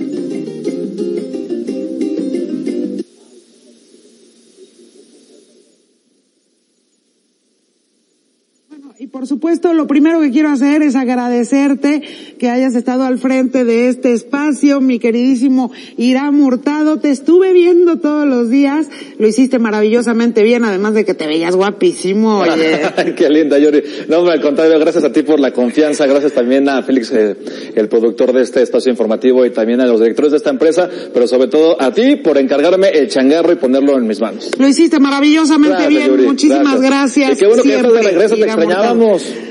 por supuesto, lo primero que quiero hacer es agradecerte que hayas estado al frente de este espacio, mi queridísimo Irán Hurtado. Te estuve viendo todos los días, lo hiciste maravillosamente bien, además de que te veías guapísimo. Oye. [laughs] Qué linda, Yuri. No, al contrario, gracias a ti por la confianza, gracias también a Félix, eh, el productor de este espacio informativo y también a los directores de esta empresa, pero sobre todo a ti por encargarme el changarro y ponerlo en mis manos. Lo hiciste maravillosamente bien, muchísimas gracias. Y qué bueno que ya de regreso, te extrañábamos.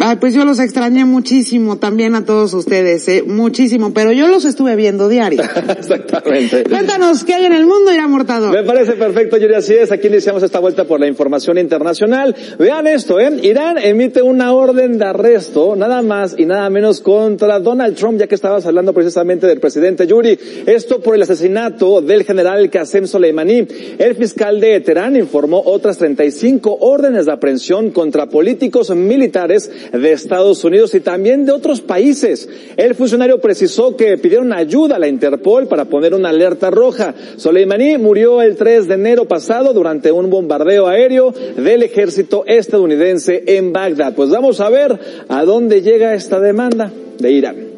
Ay, pues yo los extrañé muchísimo también a todos ustedes, ¿eh? muchísimo, pero yo los estuve viendo diario. [laughs] Exactamente. Cuéntanos qué hay en el mundo, Irán Mortado. Me parece perfecto, Yuri, así es. Aquí iniciamos esta vuelta por la información internacional. Vean esto, ¿eh? Irán emite una orden de arresto, nada más y nada menos contra Donald Trump, ya que estabas hablando precisamente del presidente Yuri. Esto por el asesinato del general Qasem Soleimani. El fiscal de Teherán informó otras 35 órdenes de aprehensión contra políticos militares de Estados Unidos y también de otros países. El funcionario precisó que pidieron ayuda a la Interpol para poner una alerta roja. Soleimani murió el 3 de enero pasado durante un bombardeo aéreo del ejército estadounidense en Bagdad. Pues vamos a ver a dónde llega esta demanda de Irán.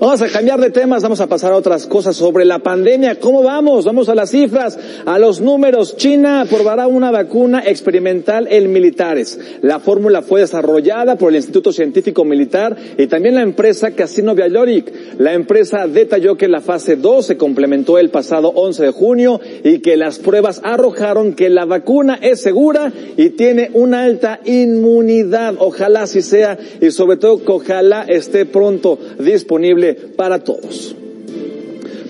Vamos a cambiar de temas, vamos a pasar a otras cosas sobre la pandemia. ¿Cómo vamos? Vamos a las cifras, a los números. China aprobará una vacuna experimental en militares. La fórmula fue desarrollada por el Instituto Científico Militar y también la empresa Casino Biologic. La empresa detalló que la fase 2 se complementó el pasado 11 de junio y que las pruebas arrojaron que la vacuna es segura y tiene una alta inmunidad. Ojalá así sea y sobre todo que ojalá esté pronto disponible para todos.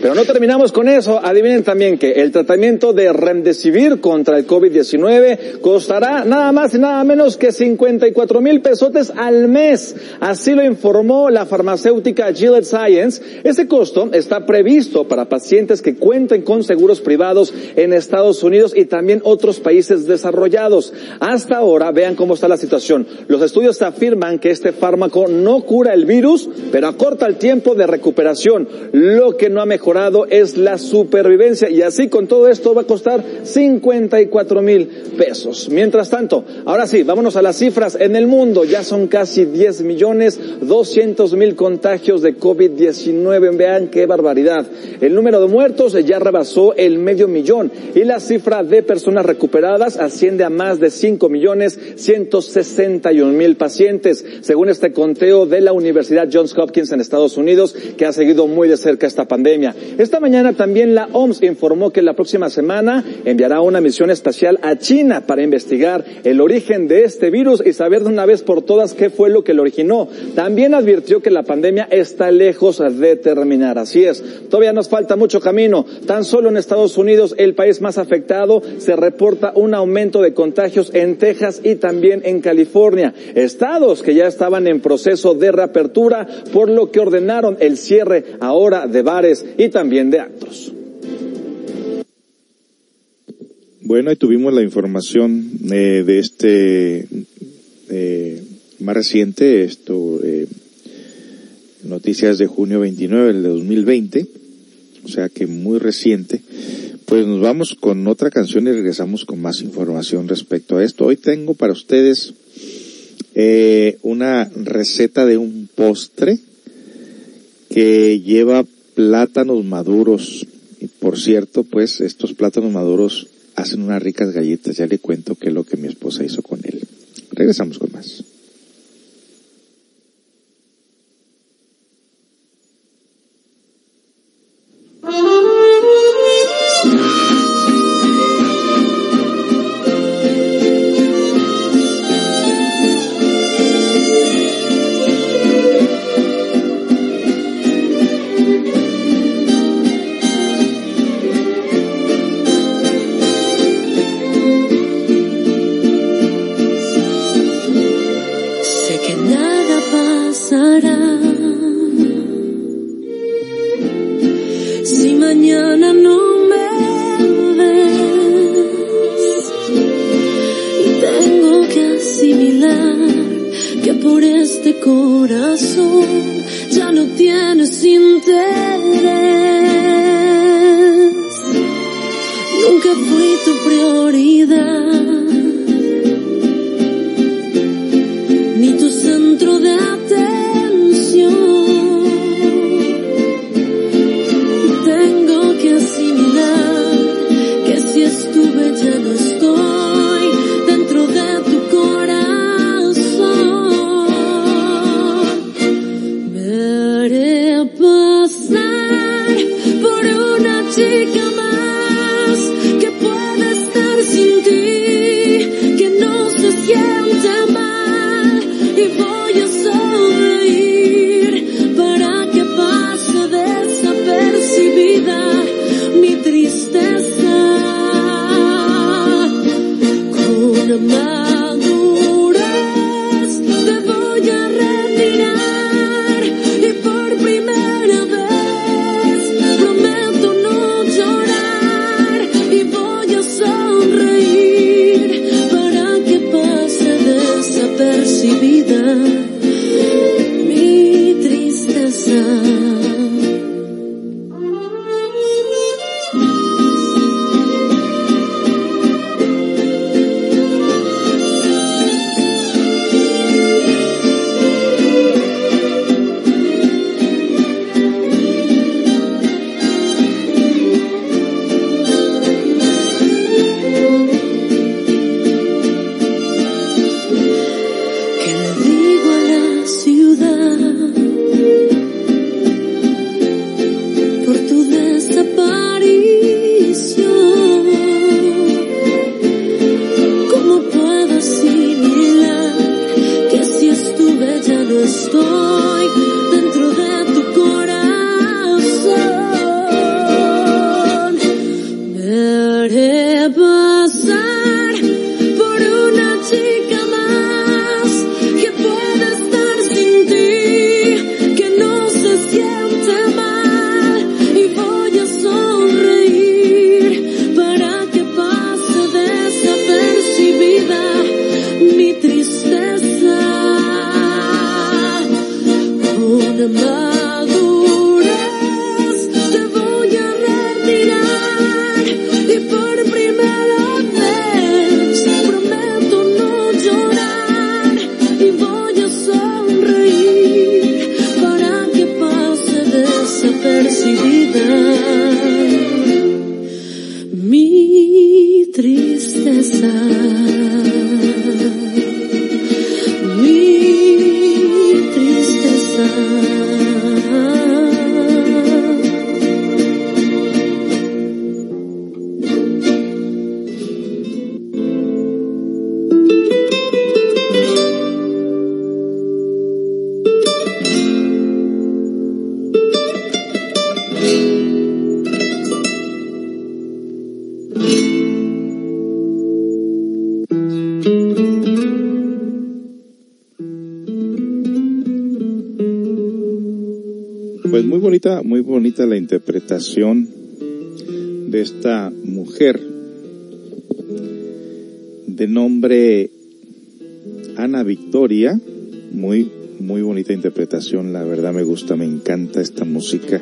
Pero no terminamos con eso. Adivinen también que el tratamiento de Remdesivir contra el COVID-19 costará nada más y nada menos que 54 mil pesotes al mes. Así lo informó la farmacéutica Gillette Science. Ese costo está previsto para pacientes que cuenten con seguros privados en Estados Unidos y también otros países desarrollados. Hasta ahora, vean cómo está la situación. Los estudios afirman que este fármaco no cura el virus, pero acorta el tiempo de recuperación, lo que no ha mejorado es la supervivencia y así con todo esto va a costar 54 mil pesos. Mientras tanto, ahora sí, vámonos a las cifras. En el mundo ya son casi 10 millones 200 mil contagios de COVID-19. Vean qué barbaridad. El número de muertos ya rebasó el medio millón y la cifra de personas recuperadas asciende a más de 5 millones 161 mil pacientes, según este conteo de la Universidad Johns Hopkins en Estados Unidos, que ha seguido muy de cerca esta pandemia. Esta mañana también la OMS informó que la próxima semana enviará una misión espacial a China para investigar el origen de este virus y saber de una vez por todas qué fue lo que lo originó. También advirtió que la pandemia está lejos de terminar. Así es, todavía nos falta mucho camino. Tan solo en Estados Unidos, el país más afectado, se reporta un aumento de contagios en Texas y también en California. Estados que ya estaban en proceso de reapertura, por lo que ordenaron el cierre ahora de bares y también de actos. Bueno, ahí tuvimos la información eh, de este eh, más reciente, esto, eh, noticias de junio 29 del 2020, o sea que muy reciente. Pues nos vamos con otra canción y regresamos con más información respecto a esto. Hoy tengo para ustedes una receta de un postre que lleva plátanos maduros. Y por cierto, pues estos plátanos maduros hacen unas ricas galletas. Ya le cuento qué es lo que mi esposa hizo con él. Regresamos con más. La interpretación de esta mujer de nombre Ana Victoria. Muy, muy bonita interpretación, la verdad me gusta, me encanta esta música.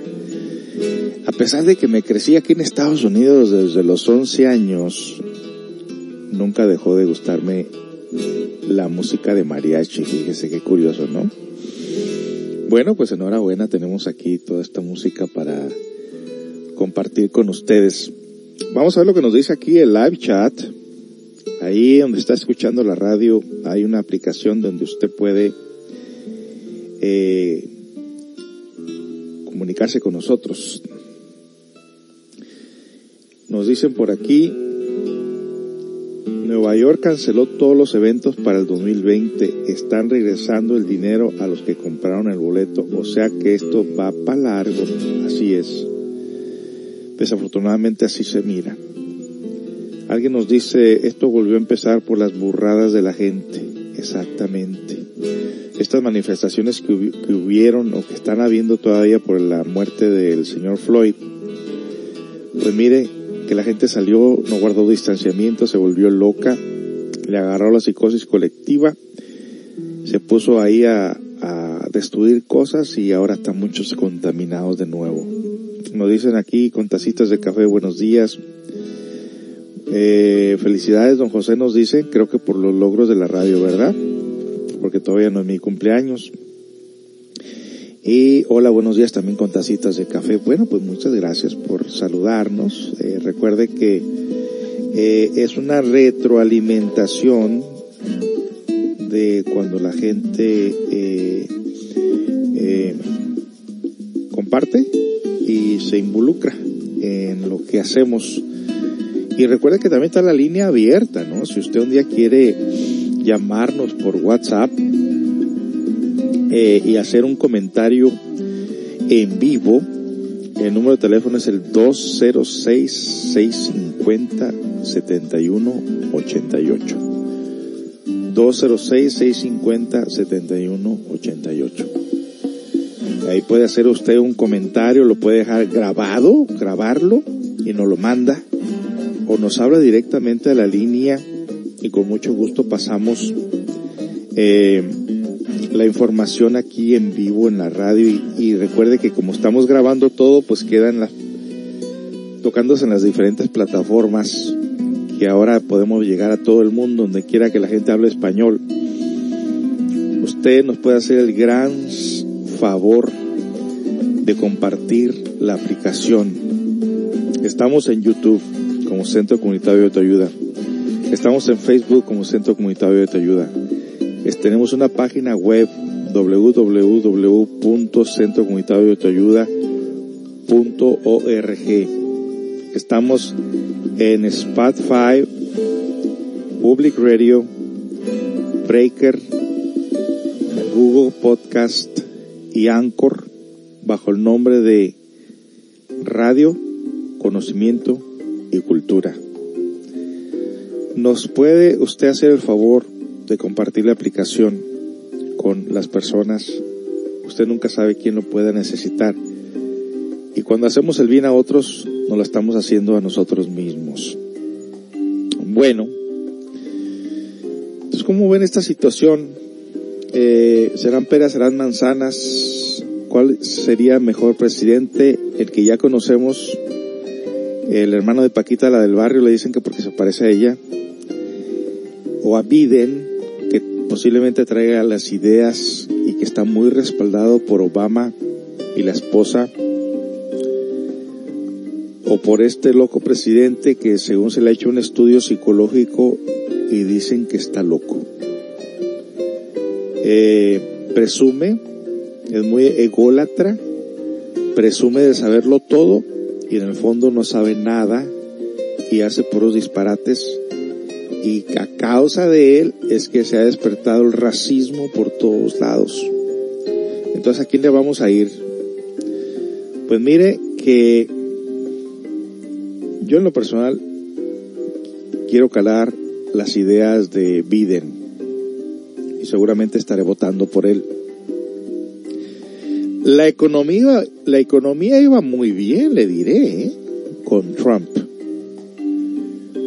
A pesar de que me crecí aquí en Estados Unidos desde los 11 años, nunca dejó de gustarme la música de mariachi, fíjese qué curioso, ¿no? Bueno, pues enhorabuena, tenemos aquí toda esta música para compartir con ustedes. Vamos a ver lo que nos dice aquí el live chat. Ahí donde está escuchando la radio hay una aplicación donde usted puede eh, comunicarse con nosotros. Nos dicen por aquí, Nueva York canceló todos los eventos para el 2020. Están regresando el dinero a los que compraron el boleto. O sea que esto va para largo. Así es. Desafortunadamente así se mira. Alguien nos dice, esto volvió a empezar por las burradas de la gente. Exactamente. Estas manifestaciones que, hubieron o que están habiendo todavía por la muerte del señor Floyd. Pues mire, que la gente salió, no guardó distanciamiento, se volvió loca, le agarró la psicosis colectiva, se puso ahí a, destruir cosas y ahora están muchos contaminados de nuevo. Nos dicen aquí con tacitas de café, buenos días. Eh, felicidades, don José nos dice, creo que por los logros de la radio, ¿verdad? Porque todavía no es mi cumpleaños. Y hola, buenos días también con tacitas de café. Bueno, pues muchas gracias por saludarnos. Eh, recuerde que eh, es una retroalimentación de cuando la gente eh, eh, comparte y se involucra en lo que hacemos. Y recuerde que también está la línea abierta, ¿no? Si usted un día quiere llamarnos por WhatsApp eh, y hacer un comentario en vivo, el número de teléfono es el 206-650-7188. 206-650-7188. Ahí puede hacer usted un comentario, lo puede dejar grabado, grabarlo y nos lo manda. O nos habla directamente a la línea y con mucho gusto pasamos eh, la información aquí en vivo en la radio y, recuerde que como estamos grabando todo pues quedan las tocándose en las diferentes plataformas que ahora podemos llegar a todo el mundo donde quiera que la gente hable español. Usted nos puede hacer el gran favor de compartir la aplicación. Estamos en YouTube como Centro Comunitario de Autoayuda. Estamos en Facebook como Centro Comunitario de Tenemos una página web www.centrocomunitario.ayuda.org. Estamos en Spotify, Public Radio, Breaker, Google Podcast y Anchor bajo el nombre de Radio, Conocimiento y Cultura. ¿Nos puede usted hacer el favor de compartir la aplicación con las personas. Usted nunca sabe quién lo pueda necesitar. Y cuando hacemos el bien a otros, nos lo estamos haciendo a nosotros mismos. Bueno, entonces, ¿cómo ven esta situación? Eh, ¿Serán peras, serán manzanas? ¿Cuál sería mejor presidente? El que ya conocemos, el hermano de Paquita, la del barrio, le dicen que porque se parece a ella. O a Biden, posiblemente traiga las ideas y que está muy respaldado por Obama y la esposa o por este loco presidente que según se le ha hecho un estudio psicológico y dicen que está loco. Eh, presume, es muy ególatra, presume de saberlo todo y en el fondo no sabe nada y hace puros disparates y a causa de él es que se ha despertado el racismo por todos lados. Entonces, ¿a quién le vamos a ir? Pues mire que yo en lo personal quiero calar las ideas de Biden y seguramente estaré votando por él. La economía, la economía iba muy bien, le diré, ¿eh? con Trump.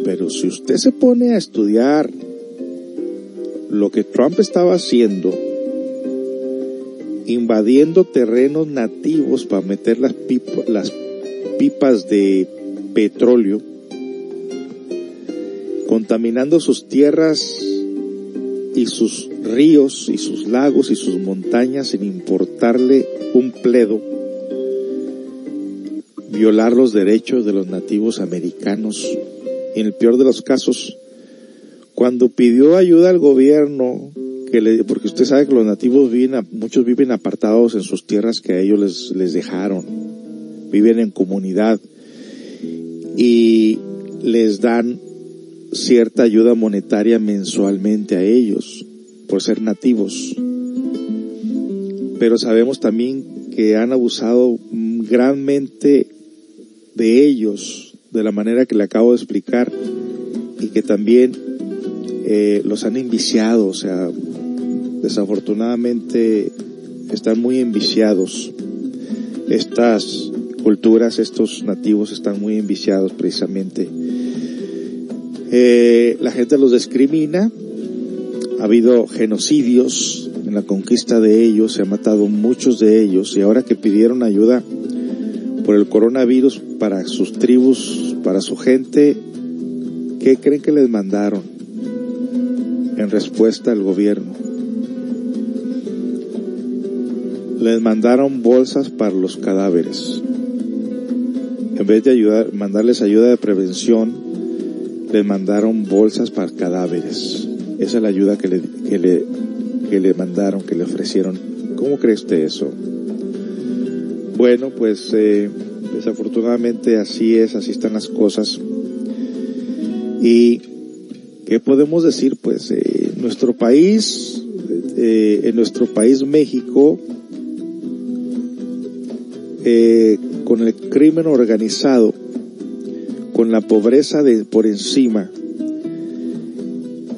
Pero si usted se pone a estudiar lo que Trump estaba haciendo, invadiendo terrenos nativos para meter las, pipas de petróleo, contaminando sus tierras y sus ríos y sus lagos y sus montañas sin importarle un pledo, violar los derechos de los nativos americanos. En el peor de los casos, cuando pidió ayuda al gobierno, que le, porque usted sabe que los nativos viven, muchos viven apartados en sus tierras que a ellos les, les dejaron, viven en comunidad y les dan cierta ayuda monetaria mensualmente a ellos por ser nativos. Pero sabemos también que han abusado grandemente de ellos de la manera que le acabo de explicar y que también eh, los han enviciado, o sea, desafortunadamente están muy enviciados. Estas culturas, estos nativos están muy enviciados precisamente. Eh, la gente los discrimina, ha habido genocidios en la conquista de ellos, se ha matado muchos de ellos y ahora que pidieron ayuda por el coronavirus para sus tribus, para su gente, ¿qué creen que les mandaron en respuesta al gobierno? Les mandaron bolsas para los cadáveres. En vez de ayudar, mandarles ayuda de prevención, les mandaron bolsas para cadáveres. Esa es la ayuda que le, que le, que le mandaron, que le ofrecieron. ¿Cómo cree usted eso? Bueno, pues eh, desafortunadamente así es, así están las cosas. Y ¿qué podemos decir? Pues eh, nuestro país, eh, en nuestro país México, eh, con el crimen organizado, con la pobreza de por encima,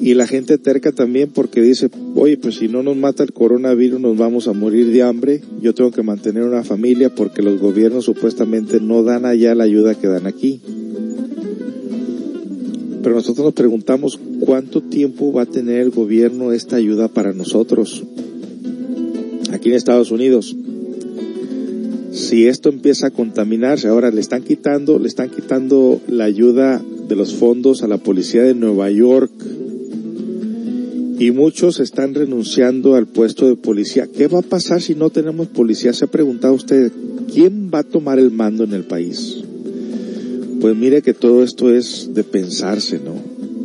y la gente terca también porque dice, oye, pues si no nos mata el coronavirus nos vamos a morir de hambre, yo tengo que mantener una familia porque los gobiernos supuestamente no dan allá la ayuda que dan aquí. Pero nosotros nos preguntamos cuánto tiempo va a tener el gobierno esta ayuda para nosotros aquí en Estados Unidos. Si esto empieza a contaminarse, ahora le están quitando, le están quitando la ayuda de los fondos a la policía de Nueva York, y muchos están renunciando al puesto de policía. ¿Qué va a pasar si no tenemos policía? Se ha preguntado usted, ¿quién va a tomar el mando en el país? Pues mire que todo esto es de pensarse, ¿no?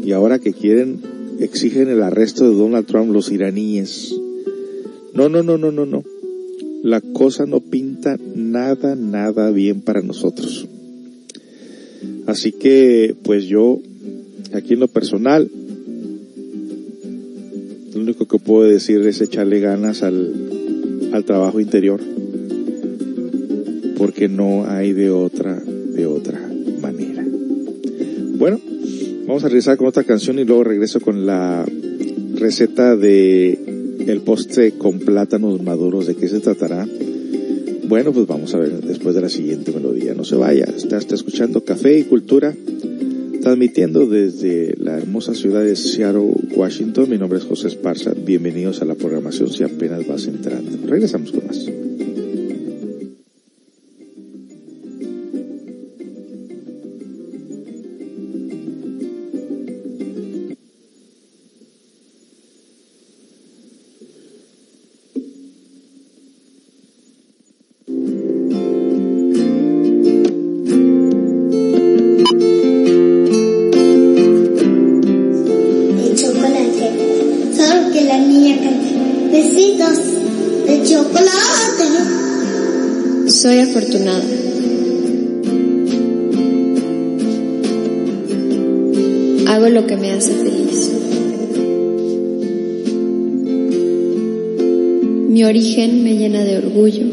Y ahora que quieren, exigen el arresto de Donald Trump los iraníes. No, no, no, no, no, no. La cosa no pinta nada, nada bien para nosotros. Así que, pues yo, aquí en lo personal, lo único que puedo decir es echarle ganas al, al trabajo interior, porque no hay de otra, de otra manera. Bueno, vamos a regresar con otra canción y luego regreso con la receta de el postre con plátanos maduros. ¿De qué se tratará? Bueno, pues vamos a ver después de la siguiente melodía. No se vaya, está, está escuchando Café y Cultura transmitiendo desde la hermosa ciudad de Seattle, Washington. Mi nombre es José Esparza. Bienvenidos a la programación si apenas vas entrando. Regresamos con más. Afortunada. Hago lo que me hace feliz. Mi origen me llena de orgullo.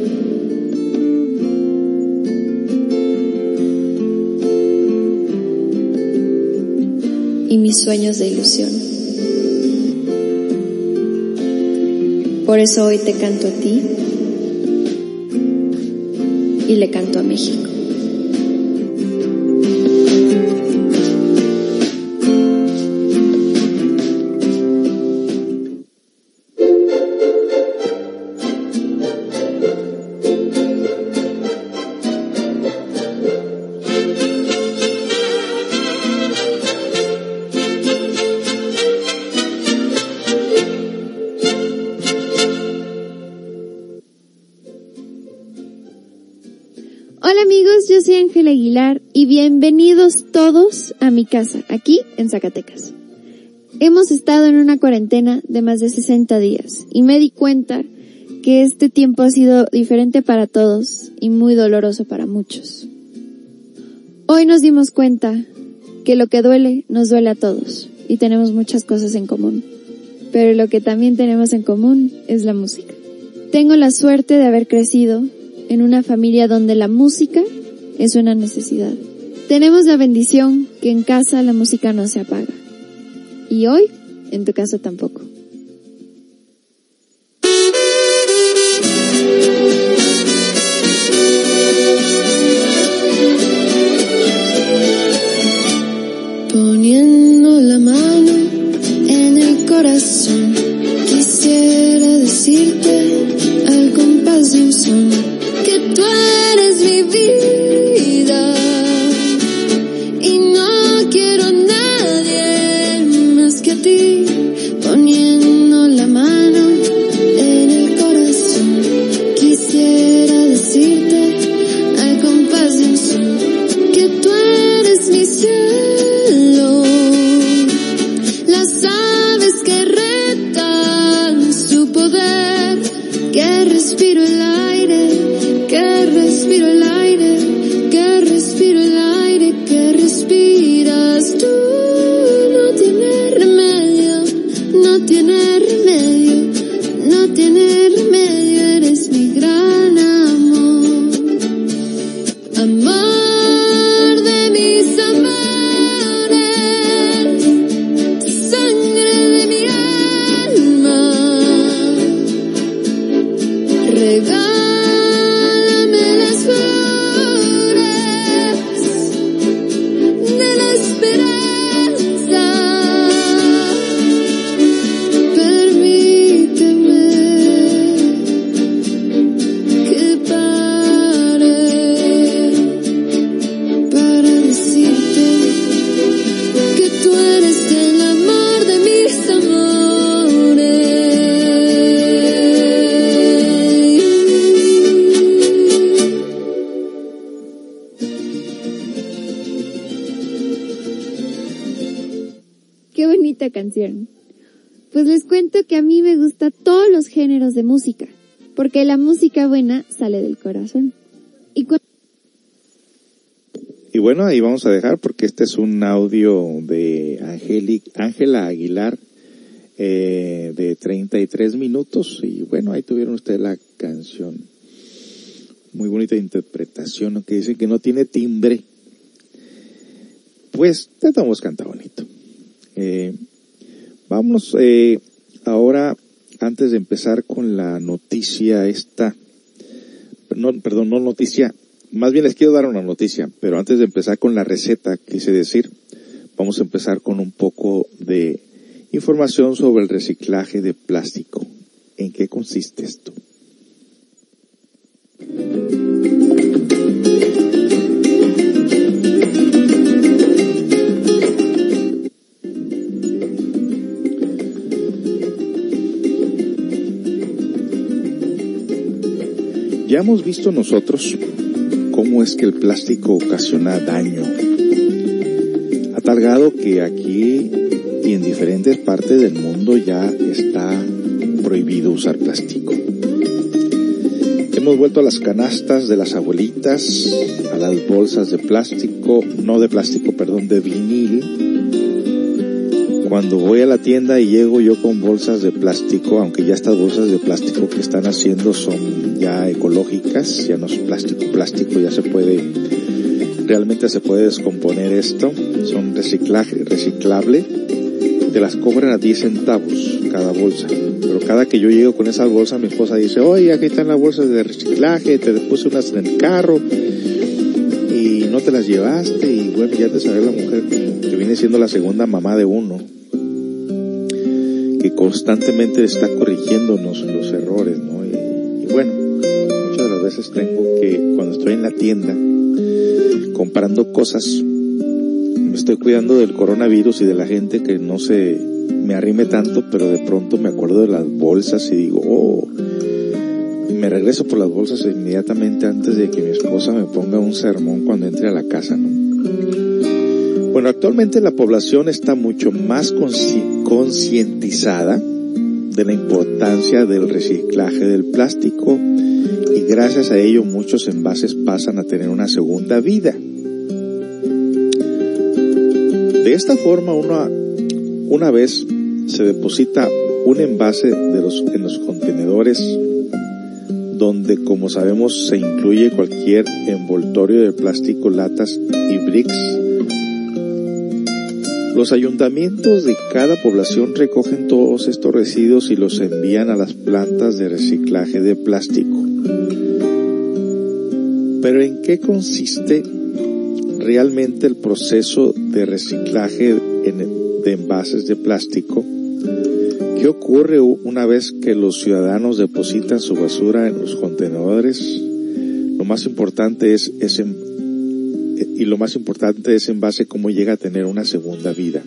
Y mis sueños de ilusión. Por eso hoy te canto a ti le canto a México. Casa, aquí en Zacatecas. Hemos estado en una cuarentena de más de 60 días y me di cuenta que este tiempo ha sido diferente para todos y muy doloroso para muchos. Hoy nos dimos cuenta que lo que duele nos duele a todos y tenemos muchas cosas en común. Pero lo que también tenemos en común es la música. Tengo la suerte de haber crecido en una familia donde la música es una necesidad. Tenemos la bendición que en casa la música no se apaga. Y hoy, en tu casa tampoco. Bueno, ahí vamos a dejar porque este es un audio de Ángela Aguilar eh, de 33 minutos y bueno, ahí tuvieron ustedes la canción. Muy bonita interpretación, aunque dicen que no tiene timbre. Pues tratamos canta bonito. Eh, vámonos eh, ahora, antes de empezar con la noticia esta, no, perdón, no noticia, más bien les quiero dar una noticia, pero antes de empezar con la receta, quise decir, vamos a empezar con un poco de información sobre el reciclaje de plástico. ¿En qué consiste esto? Ya hemos visto nosotros cómo es que el plástico ocasiona daño, a tal que aquí y en diferentes partes del mundo ya está prohibido usar plástico. Hemos vuelto a las canastas de las abuelitas, a las bolsas de plástico, no de plástico, perdón, de vinil. Cuando voy a la tienda y llego yo con bolsas de plástico, aunque ya estas bolsas de plástico que están haciendo son ya ecológicas, ya no es plástico, plástico, ya se puede, realmente se puede descomponer esto, son reciclaje, reciclable, te las cobran a 10 centavos cada bolsa. Pero cada que yo llego con esa bolsa, mi esposa dice, oye, aquí están las bolsas de reciclaje, te puse unas en el carro y no te las llevaste y bueno, ya te sabe la mujer que viene siendo la segunda mamá de uno, constantemente está corrigiéndonos los errores, ¿no? Y, bueno, muchas de las veces tengo que, cuando estoy en la tienda, comprando cosas, me estoy cuidando del coronavirus y de la gente que no se me arrime tanto, pero de pronto me acuerdo de las bolsas y digo, oh, me regreso por las bolsas inmediatamente antes de que mi esposa me ponga un sermón cuando entre a la casa, ¿no? Bueno, actualmente la población está mucho más concientizada de la importancia del reciclaje del plástico y gracias a ello muchos envases pasan a tener una segunda vida. De esta forma, una, una vez se deposita un envase de los, en los contenedores donde, como sabemos, se incluye cualquier envoltorio de plástico, latas y bricks. Los ayuntamientos de cada población recogen todos estos residuos y los envían a las plantas de reciclaje de plástico. Pero ¿en qué consiste realmente el proceso de reciclaje de envases de plástico? ¿Qué ocurre una vez que los ciudadanos depositan su basura en los contenedores? Lo más importante es ese, y lo más importante es en base cómo llega a tener una segunda vida.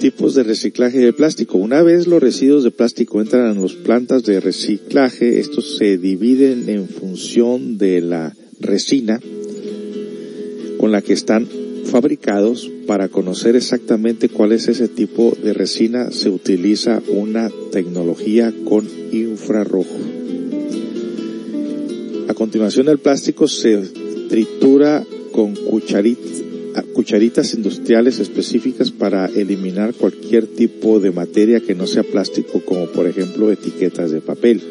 Tipos de reciclaje de plástico. Una vez los residuos de plástico entran en las plantas de reciclaje, estos se dividen en función de la resina con la que están fabricados. Para conocer exactamente cuál es ese tipo de resina se utiliza una tecnología con infrarrojo. A continuación el plástico se tritura con cucharitas industriales específicas para eliminar cualquier tipo de materia que no sea plástico como por ejemplo etiquetas de papel.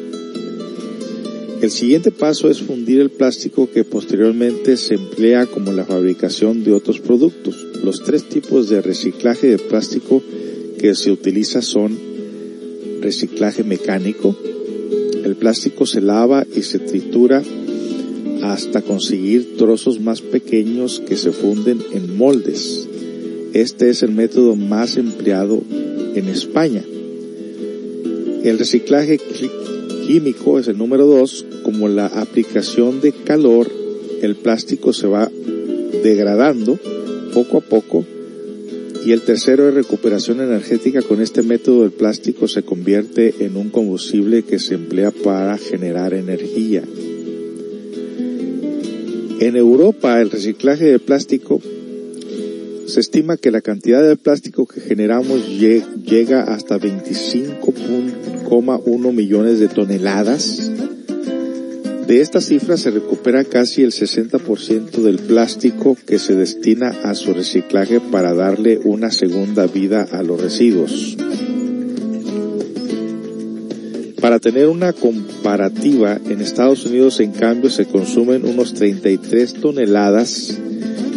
El siguiente paso es fundir el plástico que posteriormente se emplea como la fabricación de otros productos. Los tres tipos de reciclaje de plástico que se utiliza son reciclaje mecánico, el plástico se lava y se tritura hasta conseguir trozos más pequeños que se funden en moldes. Este es el método más empleado en España. El reciclaje químico es el número dos. Como la aplicación de calor, el plástico se va degradando poco a poco. Y el tercero es recuperación energética. Con este método el plástico se convierte en un combustible que se emplea para generar energía. En Europa el reciclaje de plástico se estima que la cantidad de plástico que generamos llega hasta 25,1 millones de toneladas. De esta cifra se recupera casi el 60% del plástico que se destina a su reciclaje para darle una segunda vida a los residuos. Para tener una comparativa, en Estados Unidos en cambio se consumen unos 33 toneladas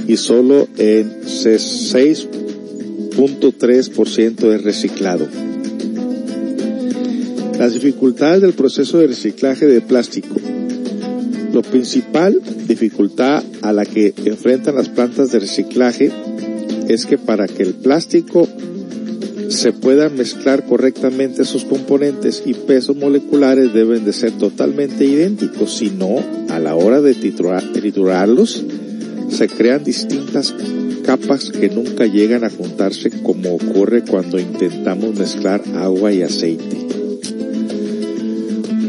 y solo en 6.3% es reciclado. Las dificultades del proceso de reciclaje de plástico. Lo principal dificultad a la que enfrentan las plantas de reciclaje es que para que el plástico se puedan mezclar correctamente sus componentes y pesos moleculares deben de ser totalmente idénticos, si no, a la hora de triturarlos, se crean distintas capas que nunca llegan a juntarse como ocurre cuando intentamos mezclar agua y aceite.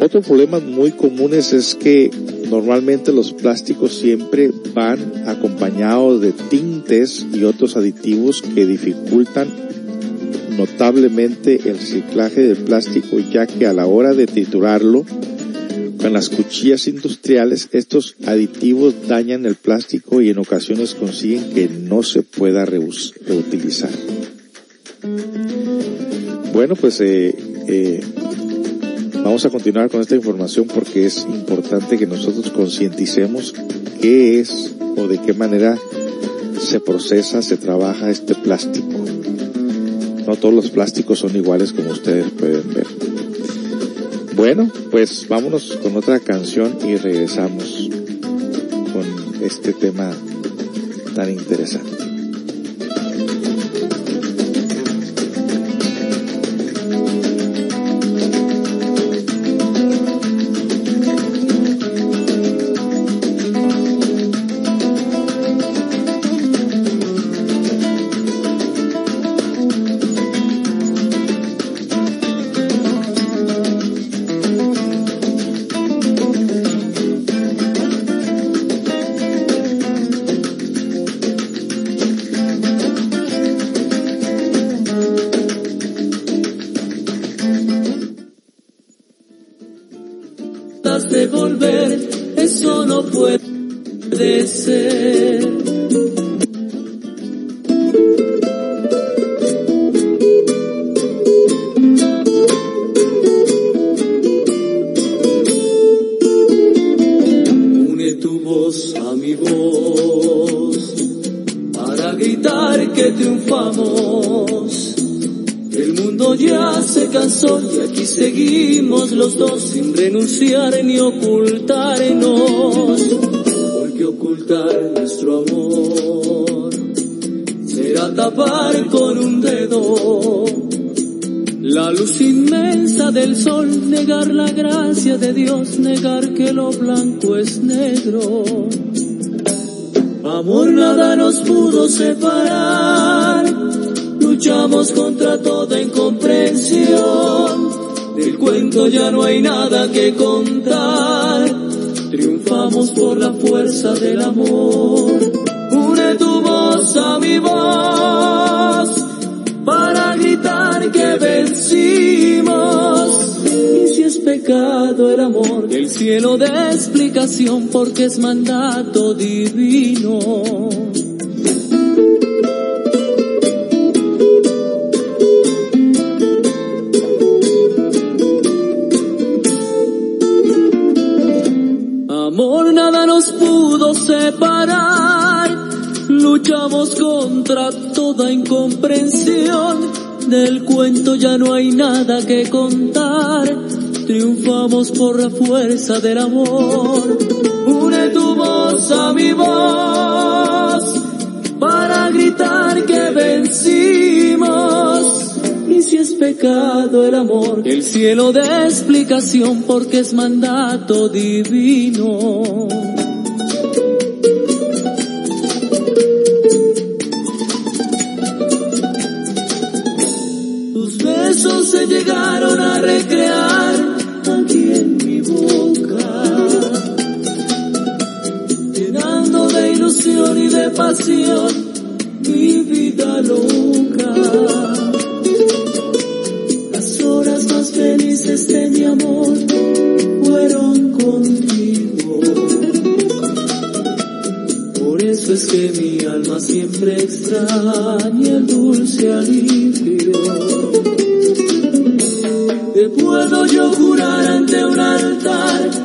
Otro problema muy comunes es que normalmente los plásticos siempre van acompañados de tintes y otros aditivos que dificultan notablemente el reciclaje del plástico ya que a la hora de triturarlo con las cuchillas industriales estos aditivos dañan el plástico y en ocasiones consiguen que no se pueda reutilizar. Bueno, pues eh, eh, vamos a continuar con esta información porque es importante que nosotros concienticemos qué es o de qué manera se procesa, se trabaja este plástico. No todos los plásticos son iguales como ustedes pueden ver. Bueno, pues vámonos con otra canción y regresamos con este tema tan interesante. Dios, negar que lo blanco es negro. Amor nada nos pudo separar, luchamos contra toda incomprensión. Del cuento ya no hay nada que contar, triunfamos por la fuerza del amor. El amor, el cielo de explicación porque es mandato divino. Amor nada nos pudo separar, luchamos contra toda incomprensión, del cuento ya no hay nada que contar, triunfamos por la fuerza del amor. Une tu voz a mi voz para gritar que vencimos. Y si es pecado el amor, el cielo de explicación porque es mandato divino. Ilusión y de pasión mi vida loca. Las horas más felices de mi amor fueron contigo. Por eso es que mi alma siempre extraña el dulce alivio. Te puedo yo jurar ante un altar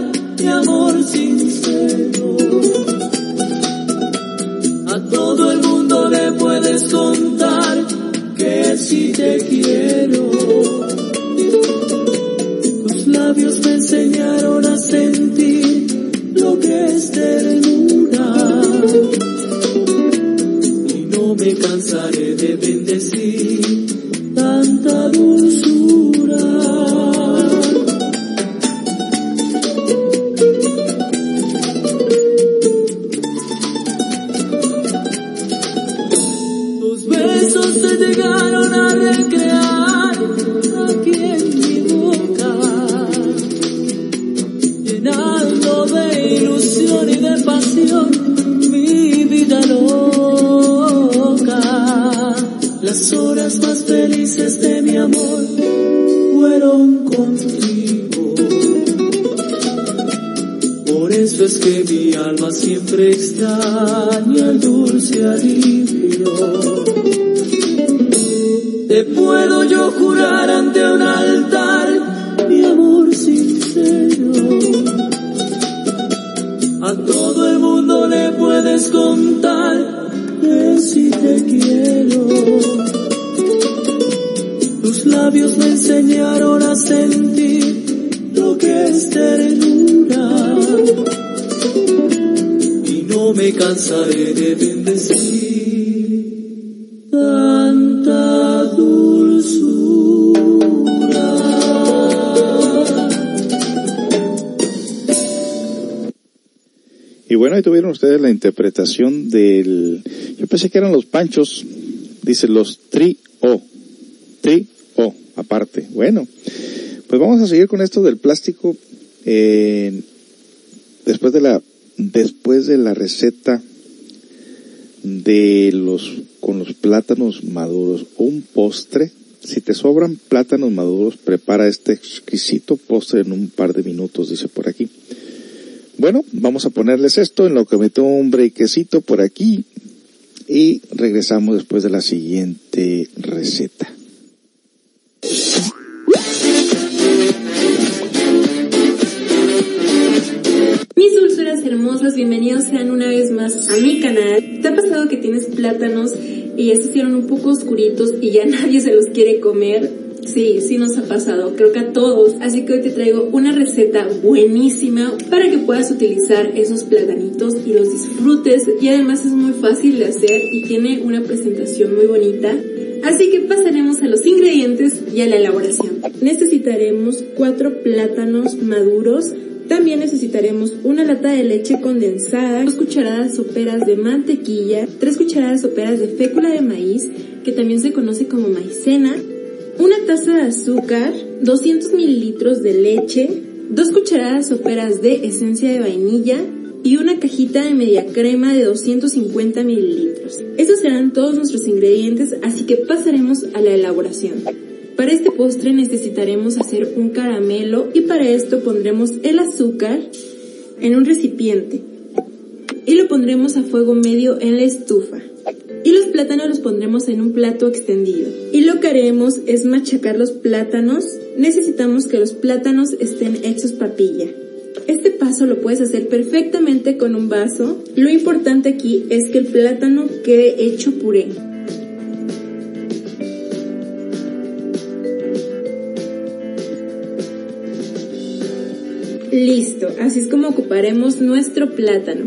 interpretación del... Yo pensé que eran los panchos, dice los tri-o, tri-o, aparte. Bueno, pues vamos a seguir con esto del plástico. eh, después de la, después de la receta de los, con los plátanos maduros, un postre. Si te sobran plátanos maduros, prepara este exquisito postre en un par de minutos, dice por aquí. Bueno, vamos a ponerles esto en lo que me tomo un brequecito por aquí y regresamos después de la siguiente receta. Mis dulzuras hermosas, bienvenidos sean una vez más a mi canal. ¿Te ha pasado que tienes plátanos y se hicieron un poco oscuritos y ya [laughs] nadie se los quiere comer? Sí, sí nos ha pasado, creo que a todos. Así que hoy te traigo una receta buenísima para que puedas utilizar esos platanitos y los disfrutes. Y además es muy fácil de hacer y tiene una presentación muy bonita. Así que pasaremos a los ingredientes y a la elaboración. Necesitaremos cuatro plátanos maduros, también necesitaremos una lata de leche condensada, dos cucharadas soperas de mantequilla, tres cucharadas soperas de fécula de maíz, que también se conoce como maicena, una taza de azúcar, 200 mililitros de leche, dos cucharadas soperas de esencia de vainilla y una cajita de media crema de 250 mililitros. Esos serán todos nuestros ingredientes, así que pasaremos a la elaboración. Para este postre necesitaremos hacer un caramelo y para esto pondremos el azúcar en un recipiente y lo pondremos a fuego medio en la estufa. Y los plátanos los pondremos en un plato extendido. Que haremos es machacar los plátanos. Necesitamos que los plátanos estén hechos papilla. Este paso lo puedes hacer perfectamente con un vaso. Lo importante aquí es que el plátano quede hecho puré. Listo, así es como ocuparemos nuestro plátano.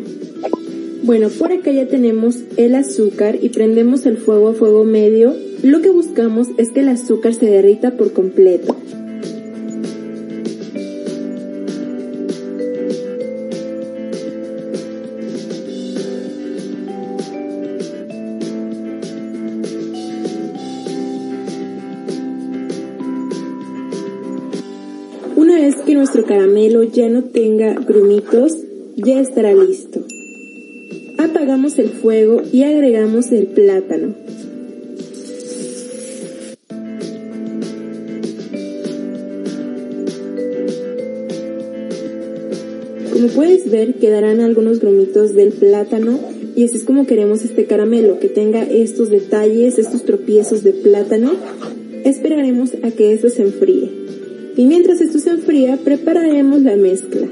Bueno, por acá ya tenemos el azúcar y prendemos el fuego a fuego medio. Lo que buscamos es que el azúcar se derrita por completo. Una vez que nuestro caramelo ya no tenga grumitos, ya estará listo. Apagamos el fuego y agregamos el plátano. Como puedes ver, quedarán algunos grumitos del plátano y así es como queremos este caramelo, que tenga estos detalles, estos tropiezos de plátano. Esperaremos a que esto se enfríe. Y mientras esto se enfría, prepararemos la mezcla.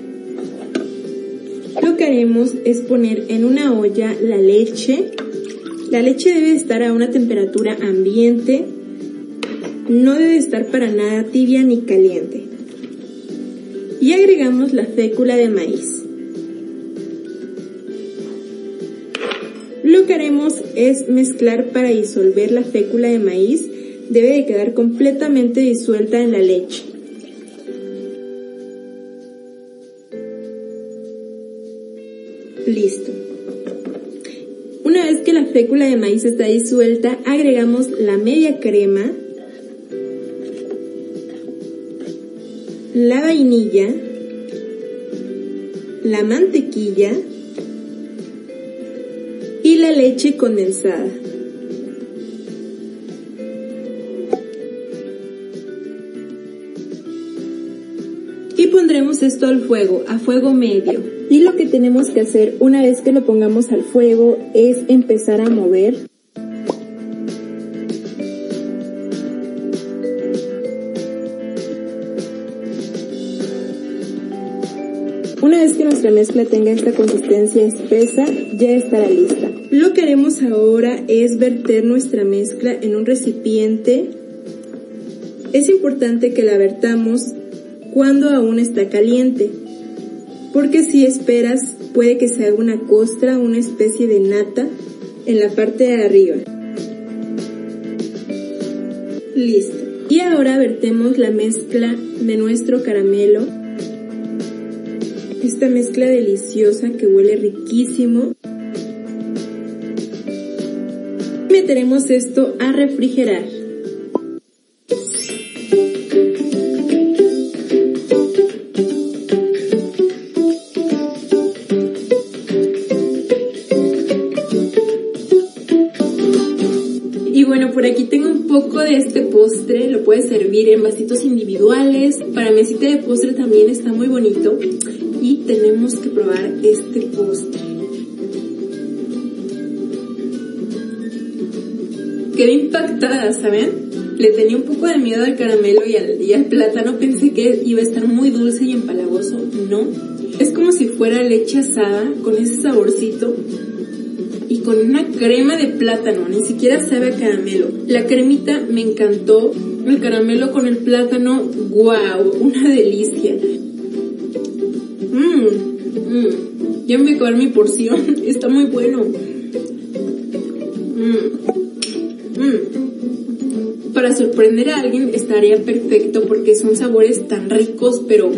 Lo que haremos es poner en una olla la leche. La leche debe estar a una temperatura ambiente. No debe estar para nada tibia ni caliente. Y agregamos la fécula de maíz. Lo que haremos es mezclar para disolver la fécula de maíz. Debe de quedar completamente disuelta en la leche. Listo. Una vez que la fécula de maíz está disuelta, agregamos la media crema, la vainilla, la mantequilla y la leche condensada. Y pondremos esto al fuego, a fuego medio. Y lo que tenemos que hacer una vez que lo pongamos al fuego es empezar a mover. Mezcla tenga esta consistencia espesa, ya estará lista. Lo que haremos ahora es verter nuestra mezcla en un recipiente Es importante que la vertamos cuando aún está caliente, porque si esperas puede que se haga una costra, una especie de nata en la parte de arriba. Listo. Y ahora vertemos la mezcla de nuestro caramelo. Esta mezcla deliciosa que huele riquísimo. Meteremos esto a refrigerar. Y bueno, por aquí tengo un poco de este postre, lo puedes servir en vasitos individuales, para mesita de postre también está muy bonito y tenemos que probar este postre. Quedé impactada, ¿saben? Le tenía un poco de miedo al caramelo y al, y al plátano, pensé que iba a estar muy dulce y empalagoso, no. Es como si fuera leche asada con ese saborcito y con una crema de plátano, ni siquiera sabe a caramelo. La cremita me encantó, el caramelo con el plátano, wow, una delicia. Mmm, ya me voy a acabar mi porción, [laughs] está muy bueno. Mmm, mmm. Para sorprender a alguien estaría perfecto porque son sabores tan ricos, pero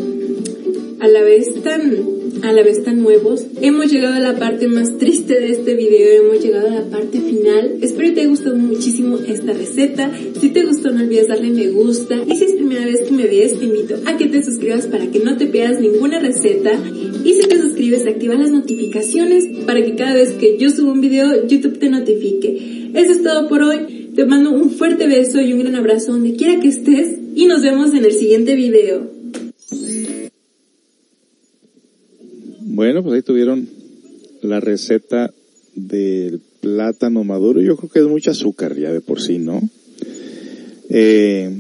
a la vez tan a la vez tan nuevos. Hemos llegado a la parte más triste de este video, hemos llegado a la parte final. Espero que te haya gustado muchísimo esta receta. Si te gustó no olvides darle me gusta y si es primera vez que me ves te invito a que te suscribas para que no te pierdas ninguna receta y si te suscribes activa las notificaciones para que cada vez que yo subo un video YouTube te notifique. Eso es todo por hoy. Te mando un fuerte beso y un gran abrazo donde quiera que estés y nos vemos en el siguiente video. Bueno, pues ahí tuvieron la receta del plátano maduro. Yo creo que es mucho azúcar ya de por sí, ¿no? Eh,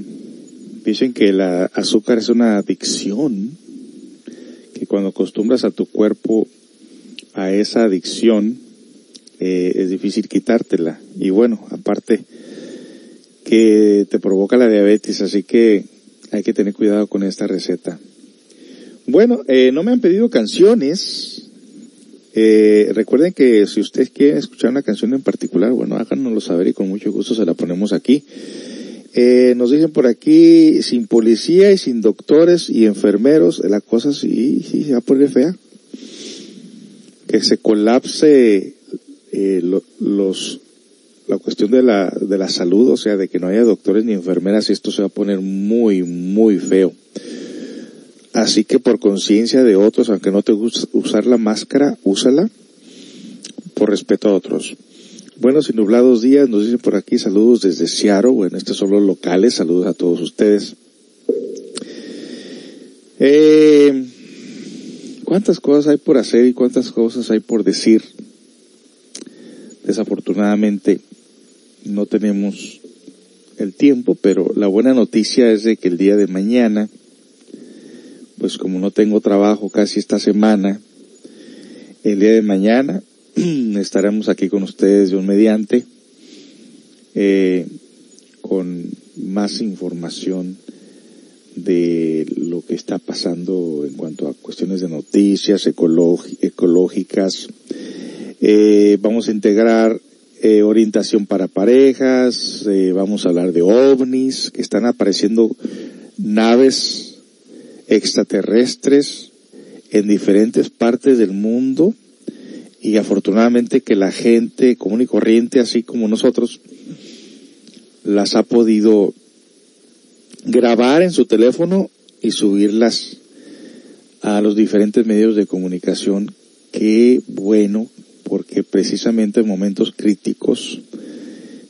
dicen que el azúcar es una adicción, que cuando acostumbras a tu cuerpo a esa adicción, eh, es difícil quitártela. Y bueno, aparte que te provoca la diabetes, así que hay que tener cuidado con esta receta. Bueno, eh, no me han pedido canciones. Eh, recuerden que si ustedes quieren escuchar una canción en particular, bueno, háganoslo saber y con mucho gusto se la ponemos aquí. Eh, nos dicen por aquí, sin policía y sin doctores y enfermeros, la cosa sí, sí, se va a poner fea. Que se colapse eh, lo, los, la cuestión de la, de la salud, o sea, de que no haya doctores ni enfermeras, y esto se va a poner muy, muy feo. Así que por conciencia de otros, aunque no te gusta usar la máscara, úsala por respeto a otros. Buenos y nublados días, nos dicen por aquí saludos desde Seattle, bueno, estos son los locales, saludos a todos ustedes. Eh, ¿Cuántas cosas hay por hacer y cuántas cosas hay por decir? Desafortunadamente no tenemos el tiempo, pero la buena noticia es de que el día de mañana, pues como no tengo trabajo casi esta semana, el día de mañana [clears throat] estaremos aquí con ustedes de un mediante, eh, con más información de lo que está pasando en cuanto a cuestiones de noticias ecológicas. Eh, vamos a integrar eh, orientación para parejas, eh, vamos a hablar de ovnis, que están apareciendo naves extraterrestres en diferentes partes del mundo y afortunadamente que la gente común y corriente, así como nosotros, las ha podido grabar en su teléfono y subirlas a los diferentes medios de comunicación. Qué bueno, porque precisamente en momentos críticos,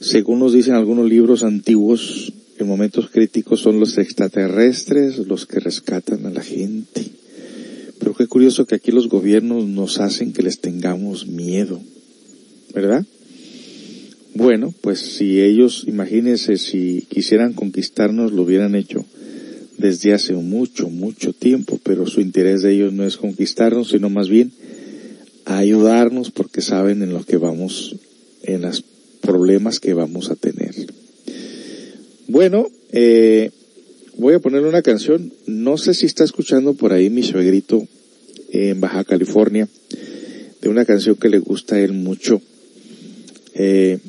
según nos dicen algunos libros antiguos, en momentos críticos son los extraterrestres los que rescatan a la gente. Pero qué curioso que aquí los gobiernos nos hacen que les tengamos miedo, ¿verdad? Bueno, pues si ellos, imagínense, si quisieran conquistarnos, lo hubieran hecho desde hace mucho, mucho tiempo, pero su interés de ellos no es conquistarnos, sino más bien ayudarnos porque saben en lo que vamos, en los problemas que vamos a tener. Bueno, eh, voy a ponerle una canción. No sé si está escuchando por ahí mi suegrito en Baja California, de una canción que le gusta a él mucho. Eh,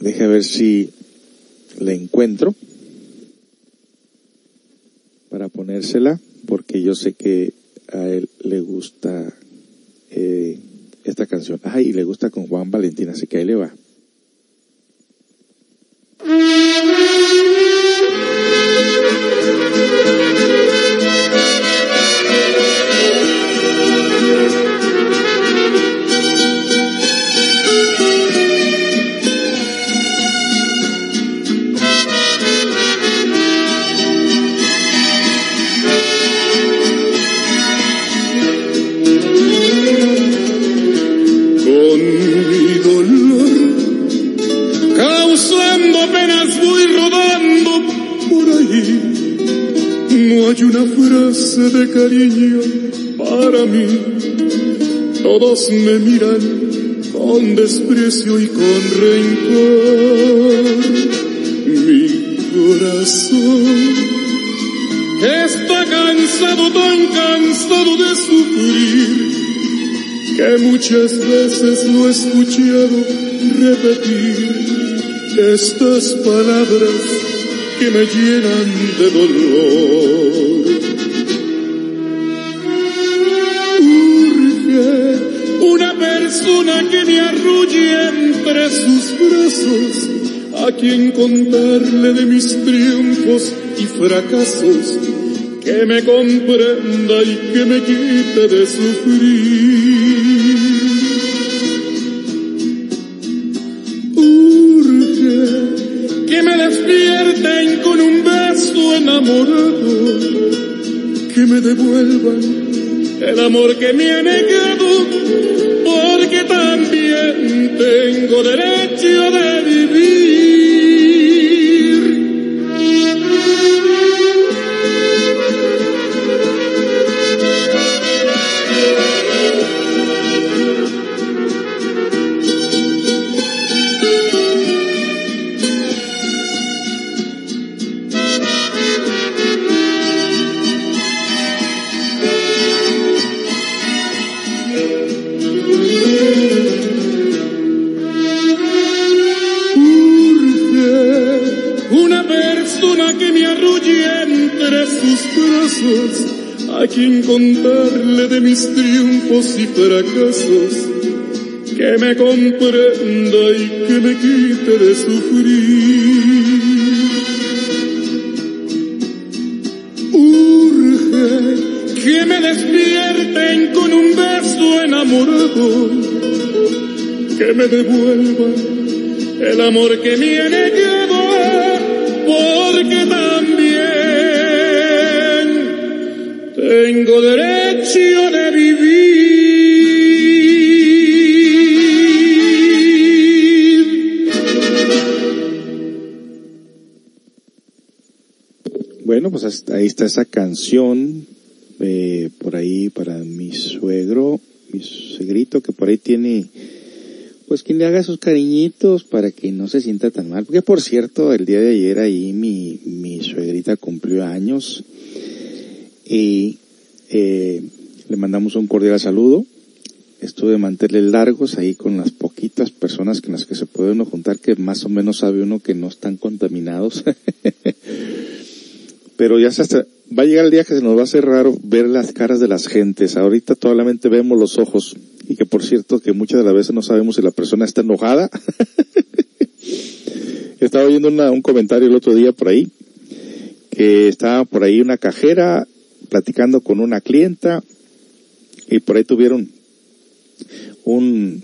deja ver si la encuentro para ponérsela, porque yo sé que a él le gusta eh, esta canción. Ay, y le gusta con Juan Valentín, así que ahí le va. Con hay una frase de cariño para mí. Todos me miran con desprecio y con rencor. Mi corazón está cansado, tan cansado de sufrir que muchas veces lo he escuchado repetir estas palabras que me llenan de dolor. Persona que me arrulle entre sus brazos, a quien contarle de mis triunfos y fracasos, que me comprenda y que me quite de sufrir. Urge que me despierten con un beso enamorado, que me devuelvan el amor que me ha negado, también tengo derecho de vivir. Triunfos y fracasos, que me comprenda y que me quite de sufrir. Urge que me despierten con un beso enamorado, que me devuelvan el amor que me ha negado, porque también tengo derecho de Ahí está esa canción, eh, por ahí para mi suegro, mi suegrito que por ahí tiene, pues quien le haga sus cariñitos para que no se sienta tan mal. Porque por cierto, el día de ayer ahí mi, mi suegrita cumplió años y eh, le mandamos un cordial saludo. Estuve de manteles largos ahí con las poquitas personas con las que se puede uno juntar, que más o menos sabe uno que no están contaminados. [laughs] pero ya se hasta, va a llegar el día que se nos va a hacer raro ver las caras de las gentes. Ahorita solamente vemos los ojos y que por cierto que muchas de las veces no sabemos si la persona está enojada. [laughs] Estaba oyendo un comentario el otro día por ahí que estaba por ahí una cajera platicando con una clienta y por ahí tuvieron un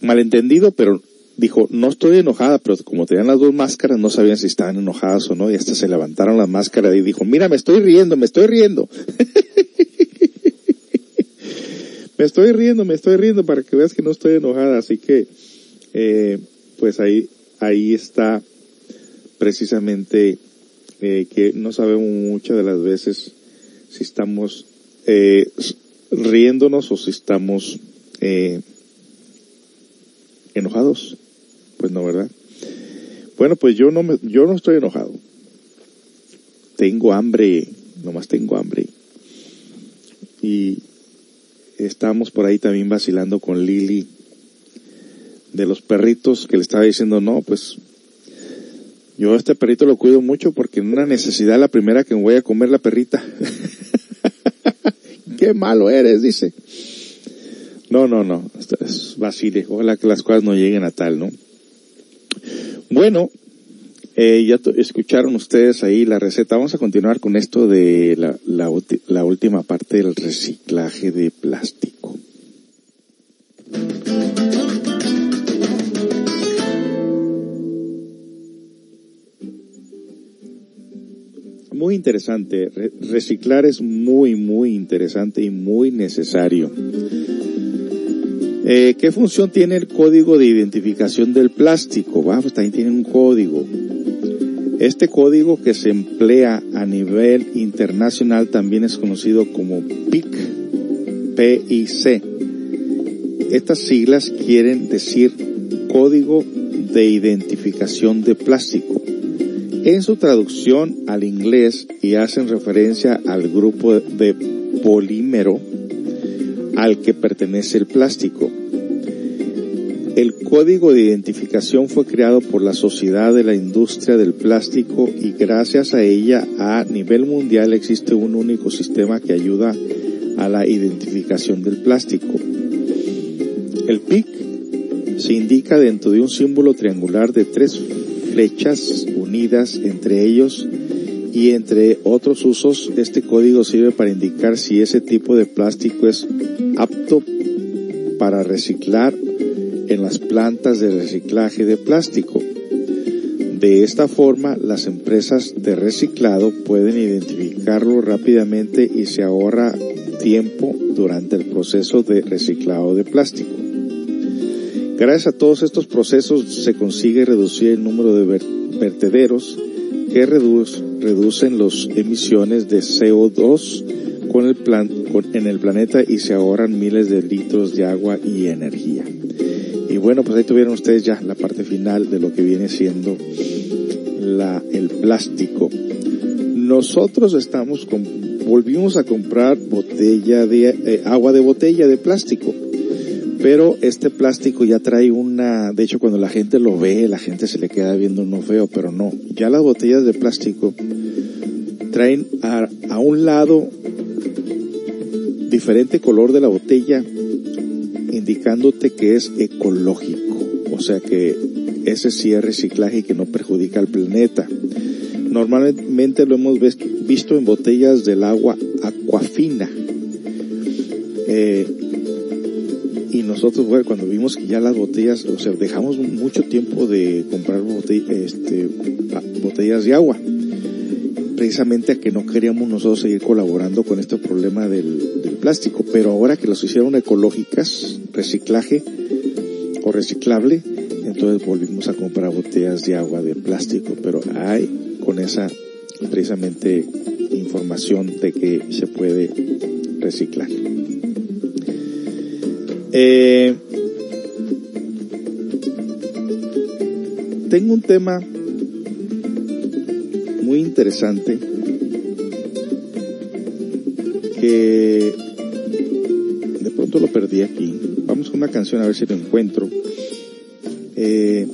malentendido, pero dijo, no estoy enojada, pero como tenían las dos máscaras, no sabían si estaban enojadas o no, y hasta se levantaron las máscaras y dijo, mira, me estoy riendo, me estoy riendo. [laughs] me estoy riendo, me estoy riendo para que veas que no estoy enojada, así que, eh, pues ahí, ahí está precisamente eh, que no sabemos muchas de las veces si estamos eh, riéndonos o si estamos eh, enojados. Pues no, ¿verdad? Bueno, pues yo no me, yo no estoy enojado. tengo hambre, nomás tengo hambre. Y estamos por ahí también vacilando con Lili de los perritos que le estaba diciendo, no, pues yo este perrito lo cuido mucho porque en una necesidad la primera que me voy a comer la perrita. [laughs] Qué malo eres, dice. No, no, no, es vacile. Ojalá que las cosas no lleguen a tal, ¿no? Bueno, eh, ya escucharon ustedes ahí la receta. Vamos a continuar con esto de la, última parte del reciclaje de plástico. Muy interesante. reciclar es muy, muy interesante y muy necesario. Eh, ¿Qué función tiene el código de identificación del plástico? Bueno, pues también tiene un código. Este código que se emplea a nivel internacional también es conocido como PIC, PIC. Estas siglas quieren decir Código de Identificación de Plástico en su traducción al inglés y hacen referencia al grupo de polímero al que pertenece el plástico. El código de identificación fue creado por la Sociedad de la Industria del Plástico y gracias a ella a nivel mundial existe un único sistema que ayuda a la identificación del plástico. El PIC se indica dentro de un símbolo triangular de tres flechas unidas entre ellos y entre otros usos, este código sirve para indicar si ese tipo de plástico es apto para reciclar en las plantas de reciclaje de plástico. De esta forma, las empresas de reciclado pueden identificarlo rápidamente y se ahorra tiempo durante el proceso de reciclado de plástico. Gracias a todos estos procesos se consigue reducir el número de vertederos que reducen las emisiones de CO2 con el plan, en el planeta y se ahorran miles de litros de agua y energía. Y bueno, pues ahí tuvieron ustedes ya la parte final de lo que viene siendo la, el plástico. Nosotros estamos con, volvimos a comprar botella de, eh, agua de botella de plástico pero este plástico ya trae una, de hecho cuando la gente lo ve, la gente se le queda viendo no feo, pero no. Ya las botellas de plástico traen a, a un lado diferente color de la botella, indicándote que es ecológico. O sea que ese sí es reciclaje y que no perjudica al planeta. Normalmente lo hemos visto en botellas del agua aquafina. Eh, y nosotros, bueno, cuando vimos que ya las botellas, o sea, dejamos mucho tiempo de comprar este, botellas de agua, precisamente a que no queríamos nosotros seguir colaborando con este problema del, del plástico, pero ahora que las hicieron ecológicas, reciclaje o reciclable, entonces volvimos a comprar botellas de agua de plástico, pero hay con esa precisamente información de que se puede reciclar. Eh, tengo un tema muy interesante que de pronto lo perdí aquí. Vamos con una canción a ver si lo encuentro. Eh,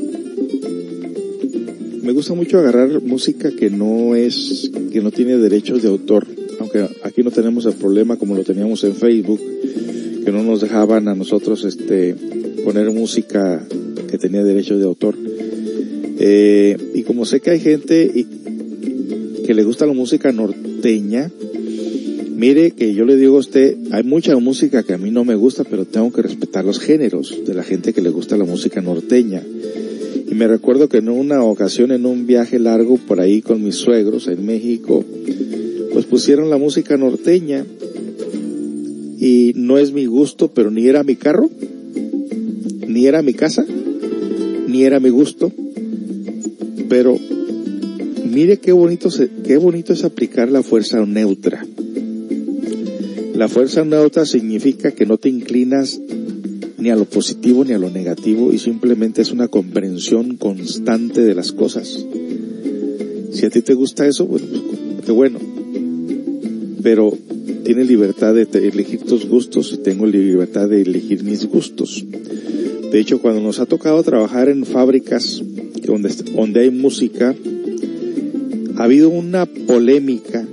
me gusta mucho agarrar música que no es, que no tiene derechos de autor, aunque aquí no tenemos el problema como lo teníamos en Facebook no nos dejaban a nosotros este poner música que tenía derechos de autor. Eh, y como sé que hay gente que le gusta la música norteña, mire que yo le digo a usted, hay mucha música que a mí no me gusta, pero tengo que respetar los géneros de la gente que le gusta la música norteña. Y me recuerdo que en una ocasión en un viaje largo por ahí con mis suegros en México, pues pusieron la música norteña y no es mi gusto, pero ni era mi carro, ni era mi casa, ni era mi gusto, pero mire qué bonito, qué bonito es aplicar la fuerza neutra. La fuerza neutra significa que no te inclinas ni a lo positivo ni a lo negativo y simplemente es una comprensión constante de las cosas. Si a ti te gusta eso, bueno, pues qué bueno. Pero tiene libertad de elegir tus gustos y tengo libertad de elegir mis gustos. De hecho, cuando nos ha tocado trabajar en fábricas donde, donde hay música, ha habido una polémica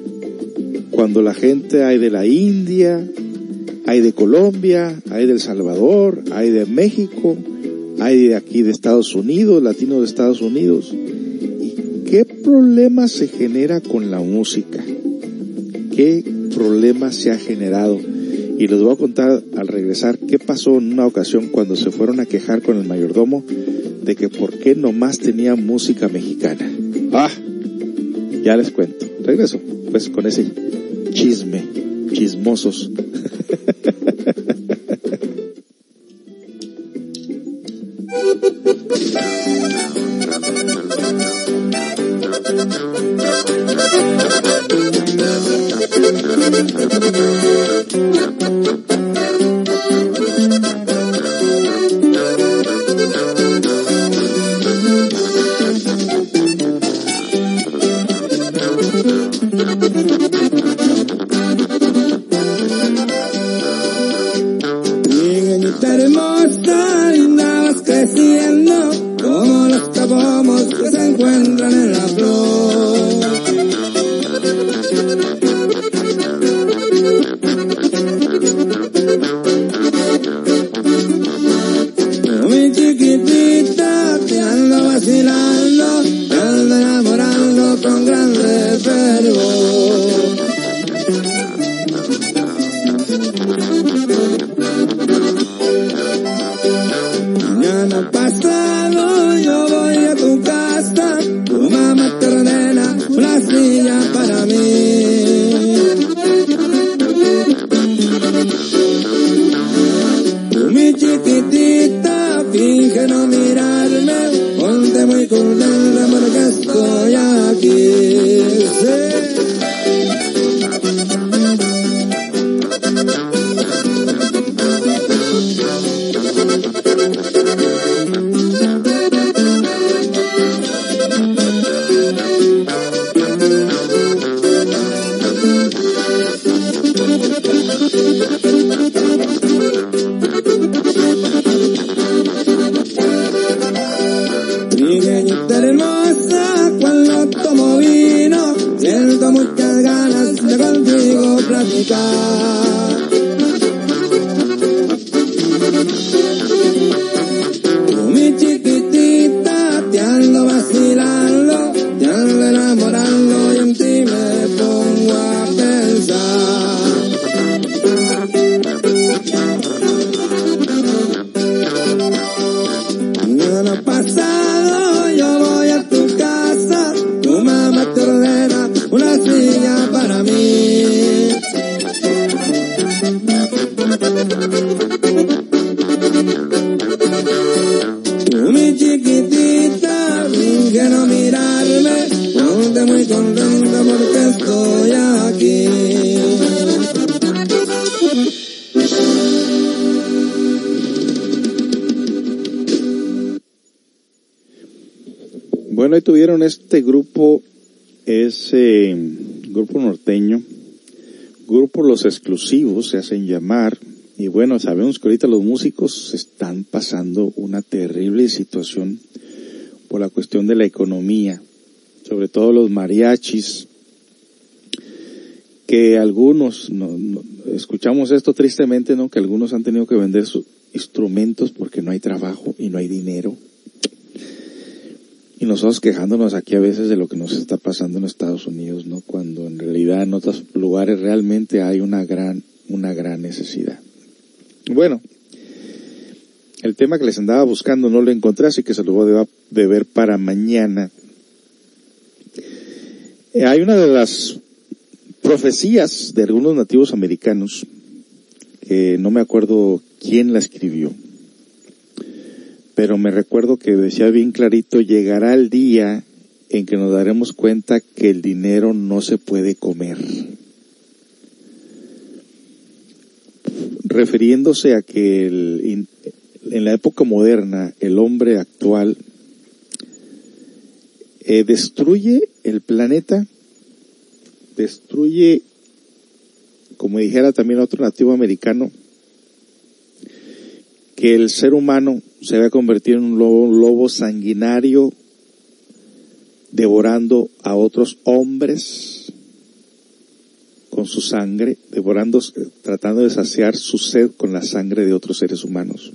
cuando la gente hay de la India, hay de Colombia, hay de El Salvador, hay de México, hay de aquí de Estados Unidos, latinos de Estados Unidos. ¿Y qué problema se genera con la música? ¿Qué problema se ha generado? Y les voy a contar al regresar qué pasó en una ocasión cuando se fueron a quejar con el mayordomo de que por qué nomás tenía música mexicana. Ah, ya les cuento. Regreso, pues con ese chisme, chismosos. [laughs] no mirarme, ponte muy contenta porque estoy aquí. Exclusivos se hacen llamar, y bueno, sabemos que ahorita los músicos están pasando una terrible situación por la cuestión de la economía, sobre todo los mariachis, que algunos, no, no- escuchamos esto tristemente, ¿no? Que algunos han tenido que vender sus instrumentos porque no hay trabajo y no hay dinero. Nosotros quejándonos aquí a veces de lo que nos está pasando en Estados Unidos, ¿no? Cuando en realidad en otros lugares realmente hay una gran, una gran necesidad. Bueno, el tema que les andaba buscando no lo encontré, así que se lo voy a deber para mañana. Eh, hay una de las profecías de algunos nativos americanos, que no me acuerdo quién la escribió, pero me recuerdo que decía bien clarito, llegará el día en que nos daremos cuenta que el dinero no se puede comer. Refiriéndose a que el- en la época moderna el hombre actual eh, destruye el planeta destruye, como dijera también otro nativo americano, que el ser humano se va a convertir en un lobo, un lobo sanguinario devorando a otros hombres con su sangre, devorando, tratando de saciar su sed con la sangre de otros seres humanos.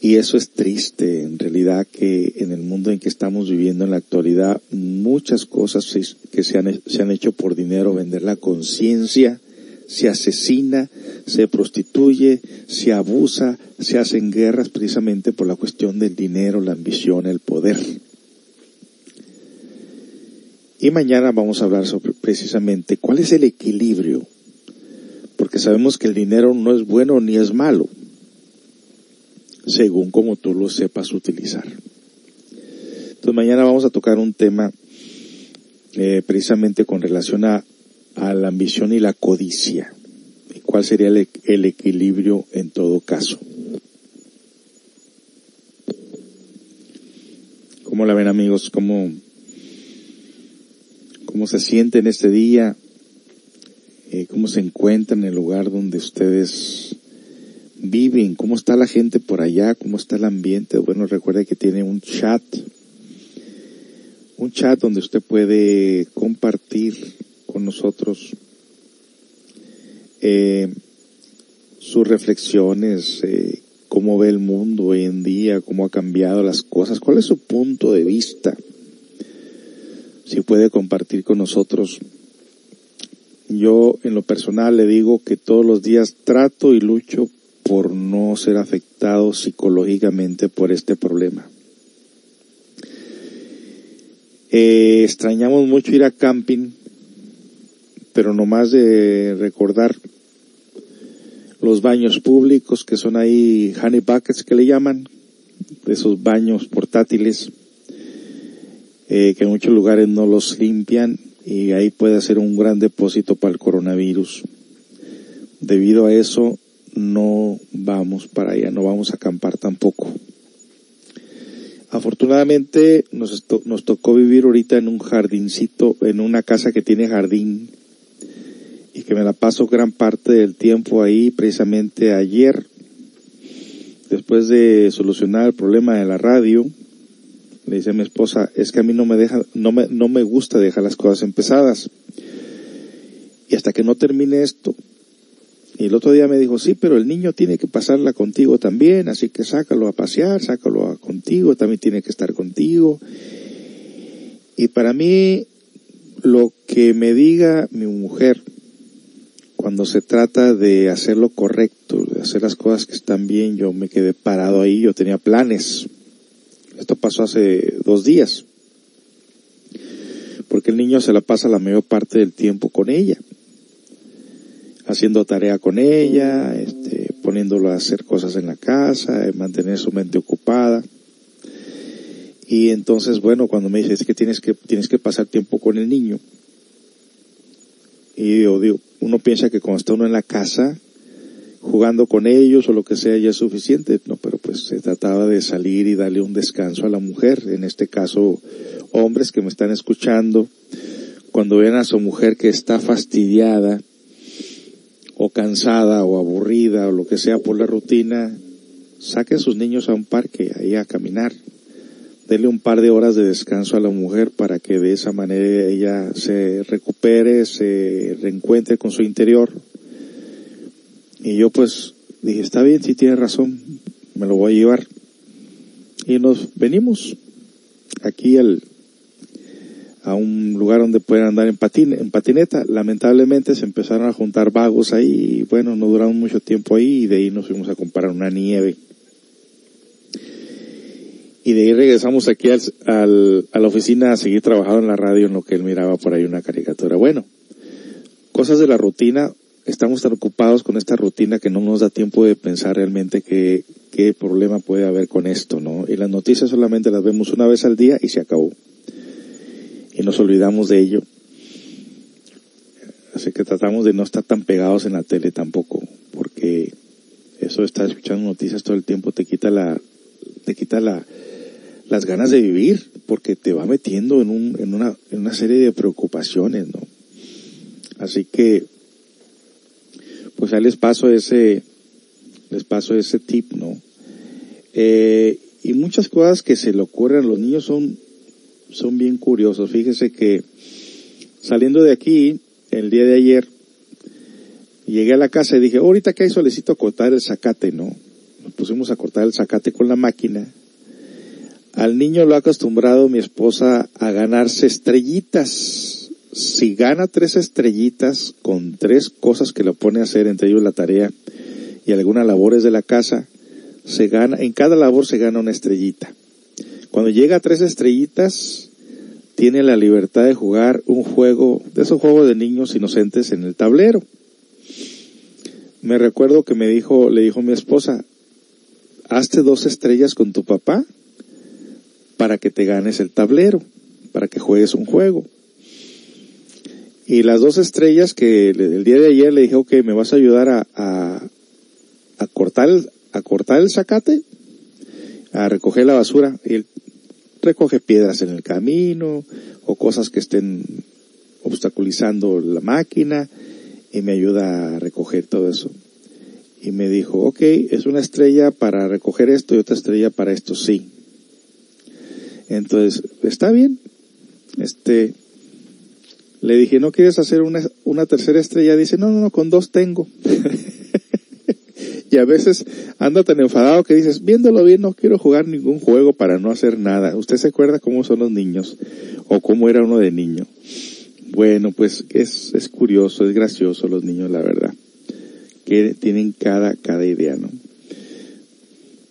Y eso es triste, en realidad, que en el mundo en que estamos viviendo en la actualidad, muchas cosas que se han, se han hecho por dinero, vender la conciencia, se asesina, se prostituye, se abusa, se hacen guerras precisamente por la cuestión del dinero, la ambición, el poder. Y mañana vamos a hablar sobre precisamente cuál es el equilibrio, porque sabemos que el dinero no es bueno ni es malo, según como tú lo sepas utilizar. Entonces mañana vamos a tocar un tema eh, precisamente con relación a, a, la ambición y la codicia. Y cuál sería el, el equilibrio en todo caso. ¿Cómo la ven amigos? ¿Cómo, cómo se siente en este día? Eh, ¿Cómo se encuentra en el lugar donde ustedes viven? ¿Cómo está la gente por allá? ¿Cómo está el ambiente? Bueno, recuerde que tiene un chat, un chat donde usted puede compartir nosotros eh, sus reflexiones, eh, cómo ve el mundo hoy en día, cómo ha cambiado las cosas, cuál es su punto de vista. Si puede compartir con nosotros. Yo en lo personal le digo que todos los días trato y lucho por no ser afectado psicológicamente por este problema. Eh, extrañamos mucho ir a camping, pero no más de recordar los baños públicos que son ahí honey buckets que le llaman, esos baños portátiles, eh, que en muchos lugares no los limpian y ahí puede ser un gran depósito para el coronavirus. Debido a eso, no vamos para allá, no vamos a acampar tampoco. Afortunadamente nos, nos tocó vivir ahorita en un jardincito, en una casa que tiene jardín y que me la paso gran parte del tiempo ahí precisamente ayer, después de solucionar el problema de la radio, le dice a mi esposa, es que a mí no me deja, no me, no me gusta dejar las cosas empezadas. Y hasta que no termine esto, y el otro día me dijo, sí, pero el niño tiene que pasarla contigo también, así que sácalo a pasear, sácalo a contigo, también tiene que estar contigo. Y para mí, lo que me diga mi mujer, cuando se trata de hacer lo correcto, de hacer las cosas que están bien, yo me quedé parado ahí, yo tenía planes. Esto pasó hace dos días. Porque el niño se la pasa la mayor parte del tiempo con ella haciendo tarea con ella, este, poniéndolo a hacer cosas en la casa, mantener su mente ocupada. Y entonces, bueno, cuando me dice es que tienes que, tienes que pasar tiempo con el niño. Y yo digo, uno piensa que cuando está uno en la casa, jugando con ellos o lo que sea ya es suficiente, no, pero pues se trataba de salir y darle un descanso a la mujer, en este caso hombres que me están escuchando, cuando ven a su mujer que está fastidiada, o cansada o aburrida o lo que sea por la rutina, saque a sus niños a un parque, ahí a caminar. Denle un par de horas de descanso a la mujer para que de esa manera ella se recupere, se reencuentre con su interior. Y yo pues dije, está bien, si tiene razón, me lo voy a llevar. Y nos venimos aquí al, a un lugar donde pueden andar en, en patineta. Lamentablemente se empezaron a juntar vagos ahí y bueno, no duramos mucho tiempo ahí y de ahí nos fuimos a comprar una nieve. Y de ahí regresamos aquí al, a la oficina a seguir trabajando en la radio en lo que él miraba por ahí una caricatura. Bueno, cosas de la rutina. Estamos tan ocupados con esta rutina que no nos da tiempo de pensar realmente qué, qué problema puede haber con esto, ¿no? Y las noticias solamente las vemos una vez al día y se acabó y nos olvidamos de ello. Así que tratamos de no estar tan pegados en la tele tampoco, porque eso de estar escuchando noticias todo el tiempo te quita la, te quita la, las ganas de vivir, porque te va metiendo en un, en una, en una serie de preocupaciones, ¿no? Así que, pues ahí les paso ese, les paso ese tip, ¿no? Eh, y muchas cosas que se le ocurren a los niños son, son bien curiosos. Fíjese que saliendo de aquí, el día de ayer, llegué a la casa y dije, ahorita que hay solicito cortar el zacate, ¿no? Nos pusimos a cortar el zacate con la máquina. Al niño lo ha acostumbrado mi esposa a ganarse estrellitas. Si gana tres estrellitas con tres cosas que lo pone a hacer, entre ellos la tarea y algunas labores de la casa, se gana, en cada labor se gana una estrellita. Cuando llega a tres estrellitas, tiene la libertad de jugar un juego, de esos juegos de niños inocentes en el tablero. Me recuerdo que me dijo, le dijo mi esposa, hazte dos estrellas con tu papá para que te ganes el tablero, para que juegues un juego. Y las dos estrellas que el día de ayer le dije, ok, me vas a ayudar a, a, cortar, a cortar el zacate, a recoger la basura. Y él recoge piedras en el camino o cosas que estén obstaculizando la máquina y me ayuda a recoger todo eso. Y me dijo, ok, es una estrella para recoger esto y otra estrella para esto, sí. Entonces, está bien. Este, le dije, ¿no quieres hacer una, una tercera estrella? Dice, no, no, no, con dos tengo. [laughs] y a veces anda tan enfadado que dices, viéndolo bien, no quiero jugar ningún juego para no hacer nada. ¿Usted se acuerda cómo son los niños? O cómo era uno de niño. Bueno, pues es, es curioso, es gracioso los niños, la verdad. Que tienen cada, cada idea, ¿no?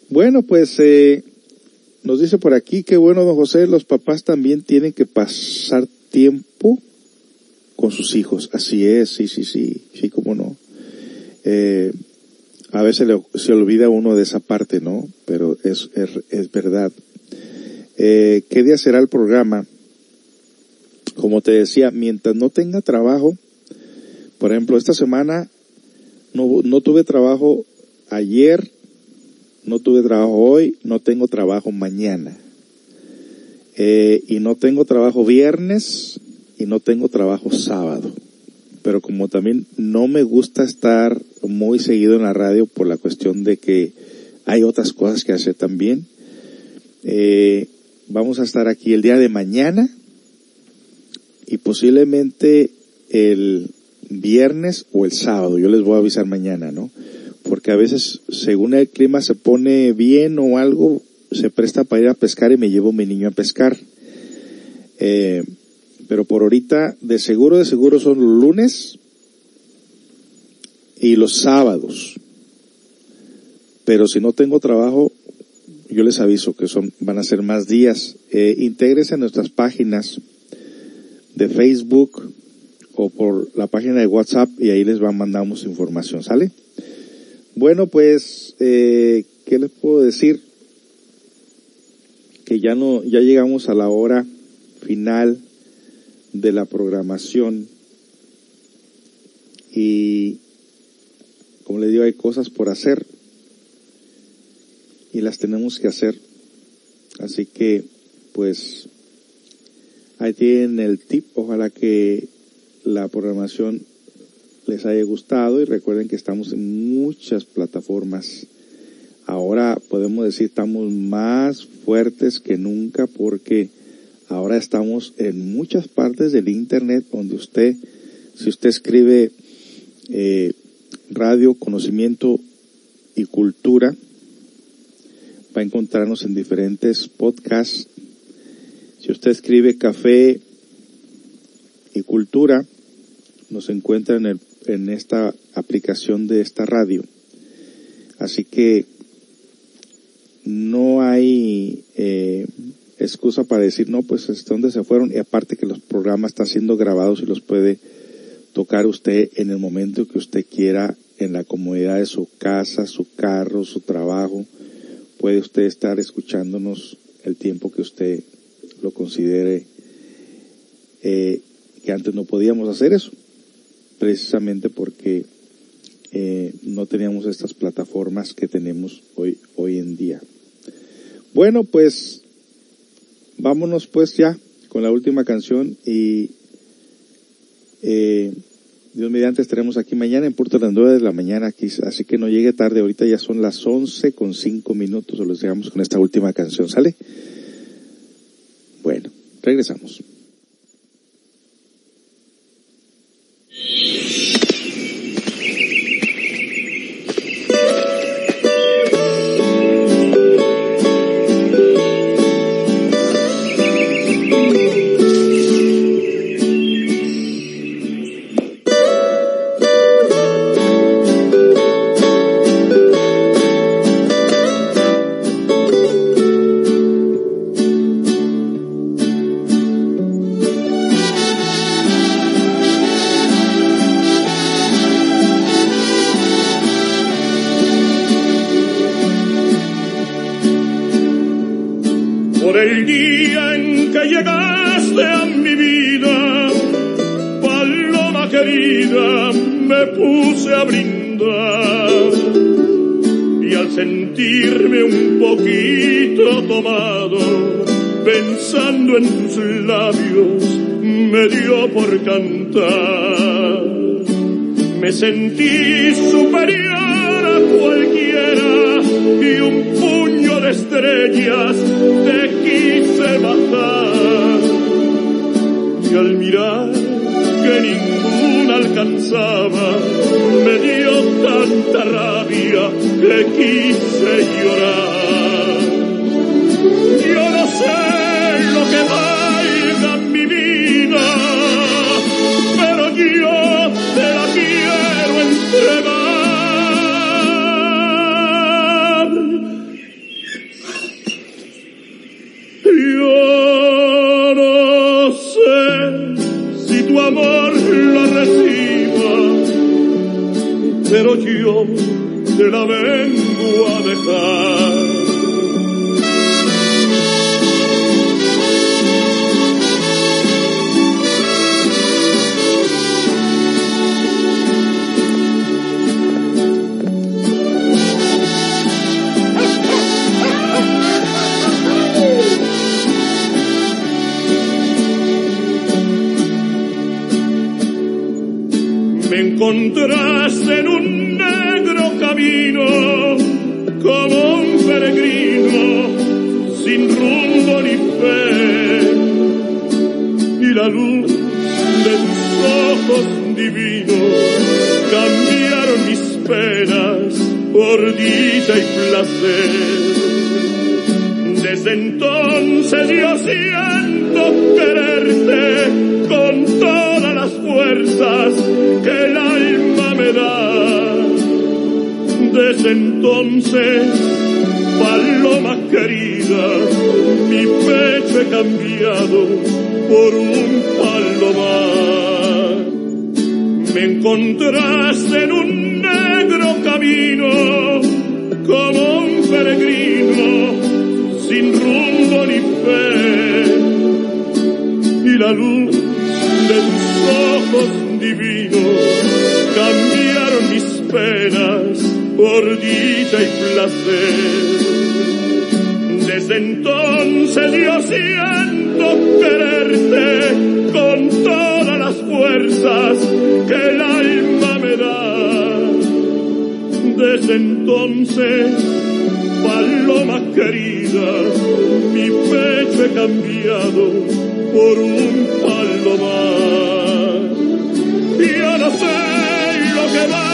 Bueno, pues, eh, nos dice por aquí que bueno, don José, los papás también tienen que pasar tiempo con sus hijos. Así es, sí, sí, sí, sí, cómo no. Eh, a veces le, se olvida uno de esa parte, ¿no? Pero es, es, es verdad. Eh, ¿Qué día será el programa? Como te decía, mientras no tenga trabajo, por ejemplo, esta semana no, no tuve trabajo ayer, no tuve trabajo hoy, no tengo trabajo mañana. Eh, y no tengo trabajo viernes y no tengo trabajo sábado. Pero como también no me gusta estar muy seguido en la radio por la cuestión de que hay otras cosas que hacer también, eh, vamos a estar aquí el día de mañana y posiblemente el viernes o el sábado. Yo les voy a avisar mañana, ¿no? Porque a veces, según el clima se pone bien o algo, se presta para ir a pescar y me llevo mi niño a pescar. Eh, pero por ahorita, de seguro, de seguro son los lunes y los sábados. Pero si no tengo trabajo, yo les aviso que son, van a ser más días. Eh, intégrese a nuestras páginas de Facebook o por la página de WhatsApp y ahí les mandamos información, ¿sale? Bueno, pues, eh, ¿qué les puedo decir? Que ya no, ya llegamos a la hora final de la programación. Y como le digo hay cosas por hacer. Y las tenemos que hacer. Así que pues ahí tienen el tip. Ojalá que la programación les haya gustado y recuerden que estamos en muchas plataformas ahora podemos decir estamos más fuertes que nunca porque Ahora estamos en muchas partes del Internet donde usted, si usted escribe eh, radio, conocimiento y cultura, va a encontrarnos en diferentes podcasts. Si usted escribe café y cultura, nos encuentra en, el, en esta aplicación de esta radio. Así que no hay eh, excusa para decir, no, pues es donde se fueron y aparte que los programas están siendo grabados y los puede tocar usted en el momento que usted quiera en la comodidad de su casa, su carro, su trabajo. Puede usted estar escuchándonos el tiempo que usted lo considere eh, que antes no podíamos hacer eso, precisamente porque eh, no teníamos estas plataformas que tenemos hoy, hoy en día. Bueno, pues vámonos pues ya con la última canción y eh, Dios mediante estaremos aquí mañana en punto de las 9 de la mañana así que no llegue tarde, ahorita ya son las 11 con 5 minutos, o los dejamos con esta última canción, ¿sale? Bueno, regresamos. Brindar. Y al sentirme un poquito tomado, pensando en tus labios, me dio por cantar. Me sentí superior a cualquiera y un puño de estrellas te quise bajar. Y al mirar que ninguna alcanzaba, me dio tanta rabia que quise llorar. Yo no sé lo que valga encontraste en un negro camino, como un peregrino, sin rumbo ni fe. Y la luz de tus ojos divinos cambiaron mis penas por dicha y placer. Desde entonces yo siento quererte con todas las fuerzas que el Desde entonces, paloma querida, mi pecho he cambiado por un palomar. Me encontraste en un negro camino, como un peregrino, sin rumbo ni fe. Y la luz de tus ojos divinos cambiaron mis penas por dicha y placer. Desde entonces yo siento quererte con todas las fuerzas que el alma me da. Desde entonces, paloma querida, mi pecho he cambiado por un palomar. Yo no sé que valga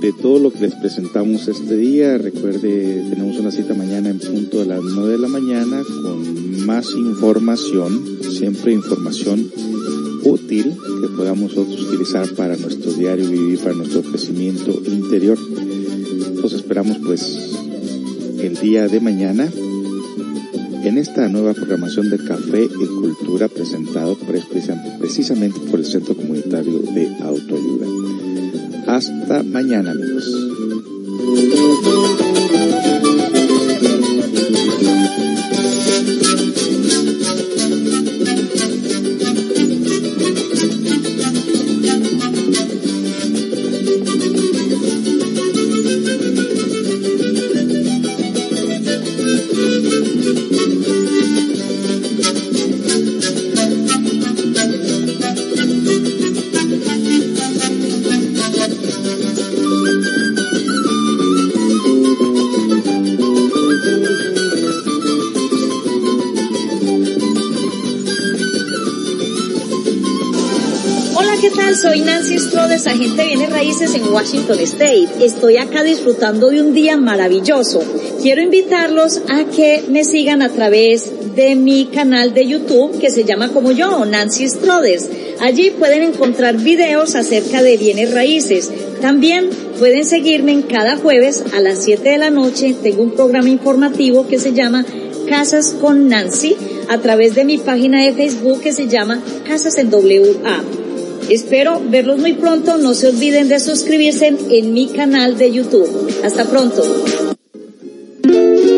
de todo lo que les presentamos este día. Recuerde, tenemos una cita mañana en punto de las 9 de la mañana con más información, siempre información útil que podamos nosotros utilizar para nuestro diario vivir, para nuestro crecimiento interior. Los esperamos pues el día de mañana en esta nueva programación de Café y Cultura presentado precisamente por el Centro Comunitario de Autoayuda. Hasta mañana amigos. Agente viene raíces en Washington State. Estoy acá disfrutando de un día maravilloso. Quiero invitarlos a que me sigan a través de mi canal de YouTube que se llama como yo, Nancy Strodes. Allí pueden encontrar videos acerca de bienes raíces. También pueden seguirme en cada jueves a las 7 de la noche. Tengo un programa informativo que se llama Casas con Nancy a través de mi página de Facebook que se llama Casas en WA. Espero verlos muy pronto. No se olviden de suscribirse en mi canal de YouTube. Hasta pronto.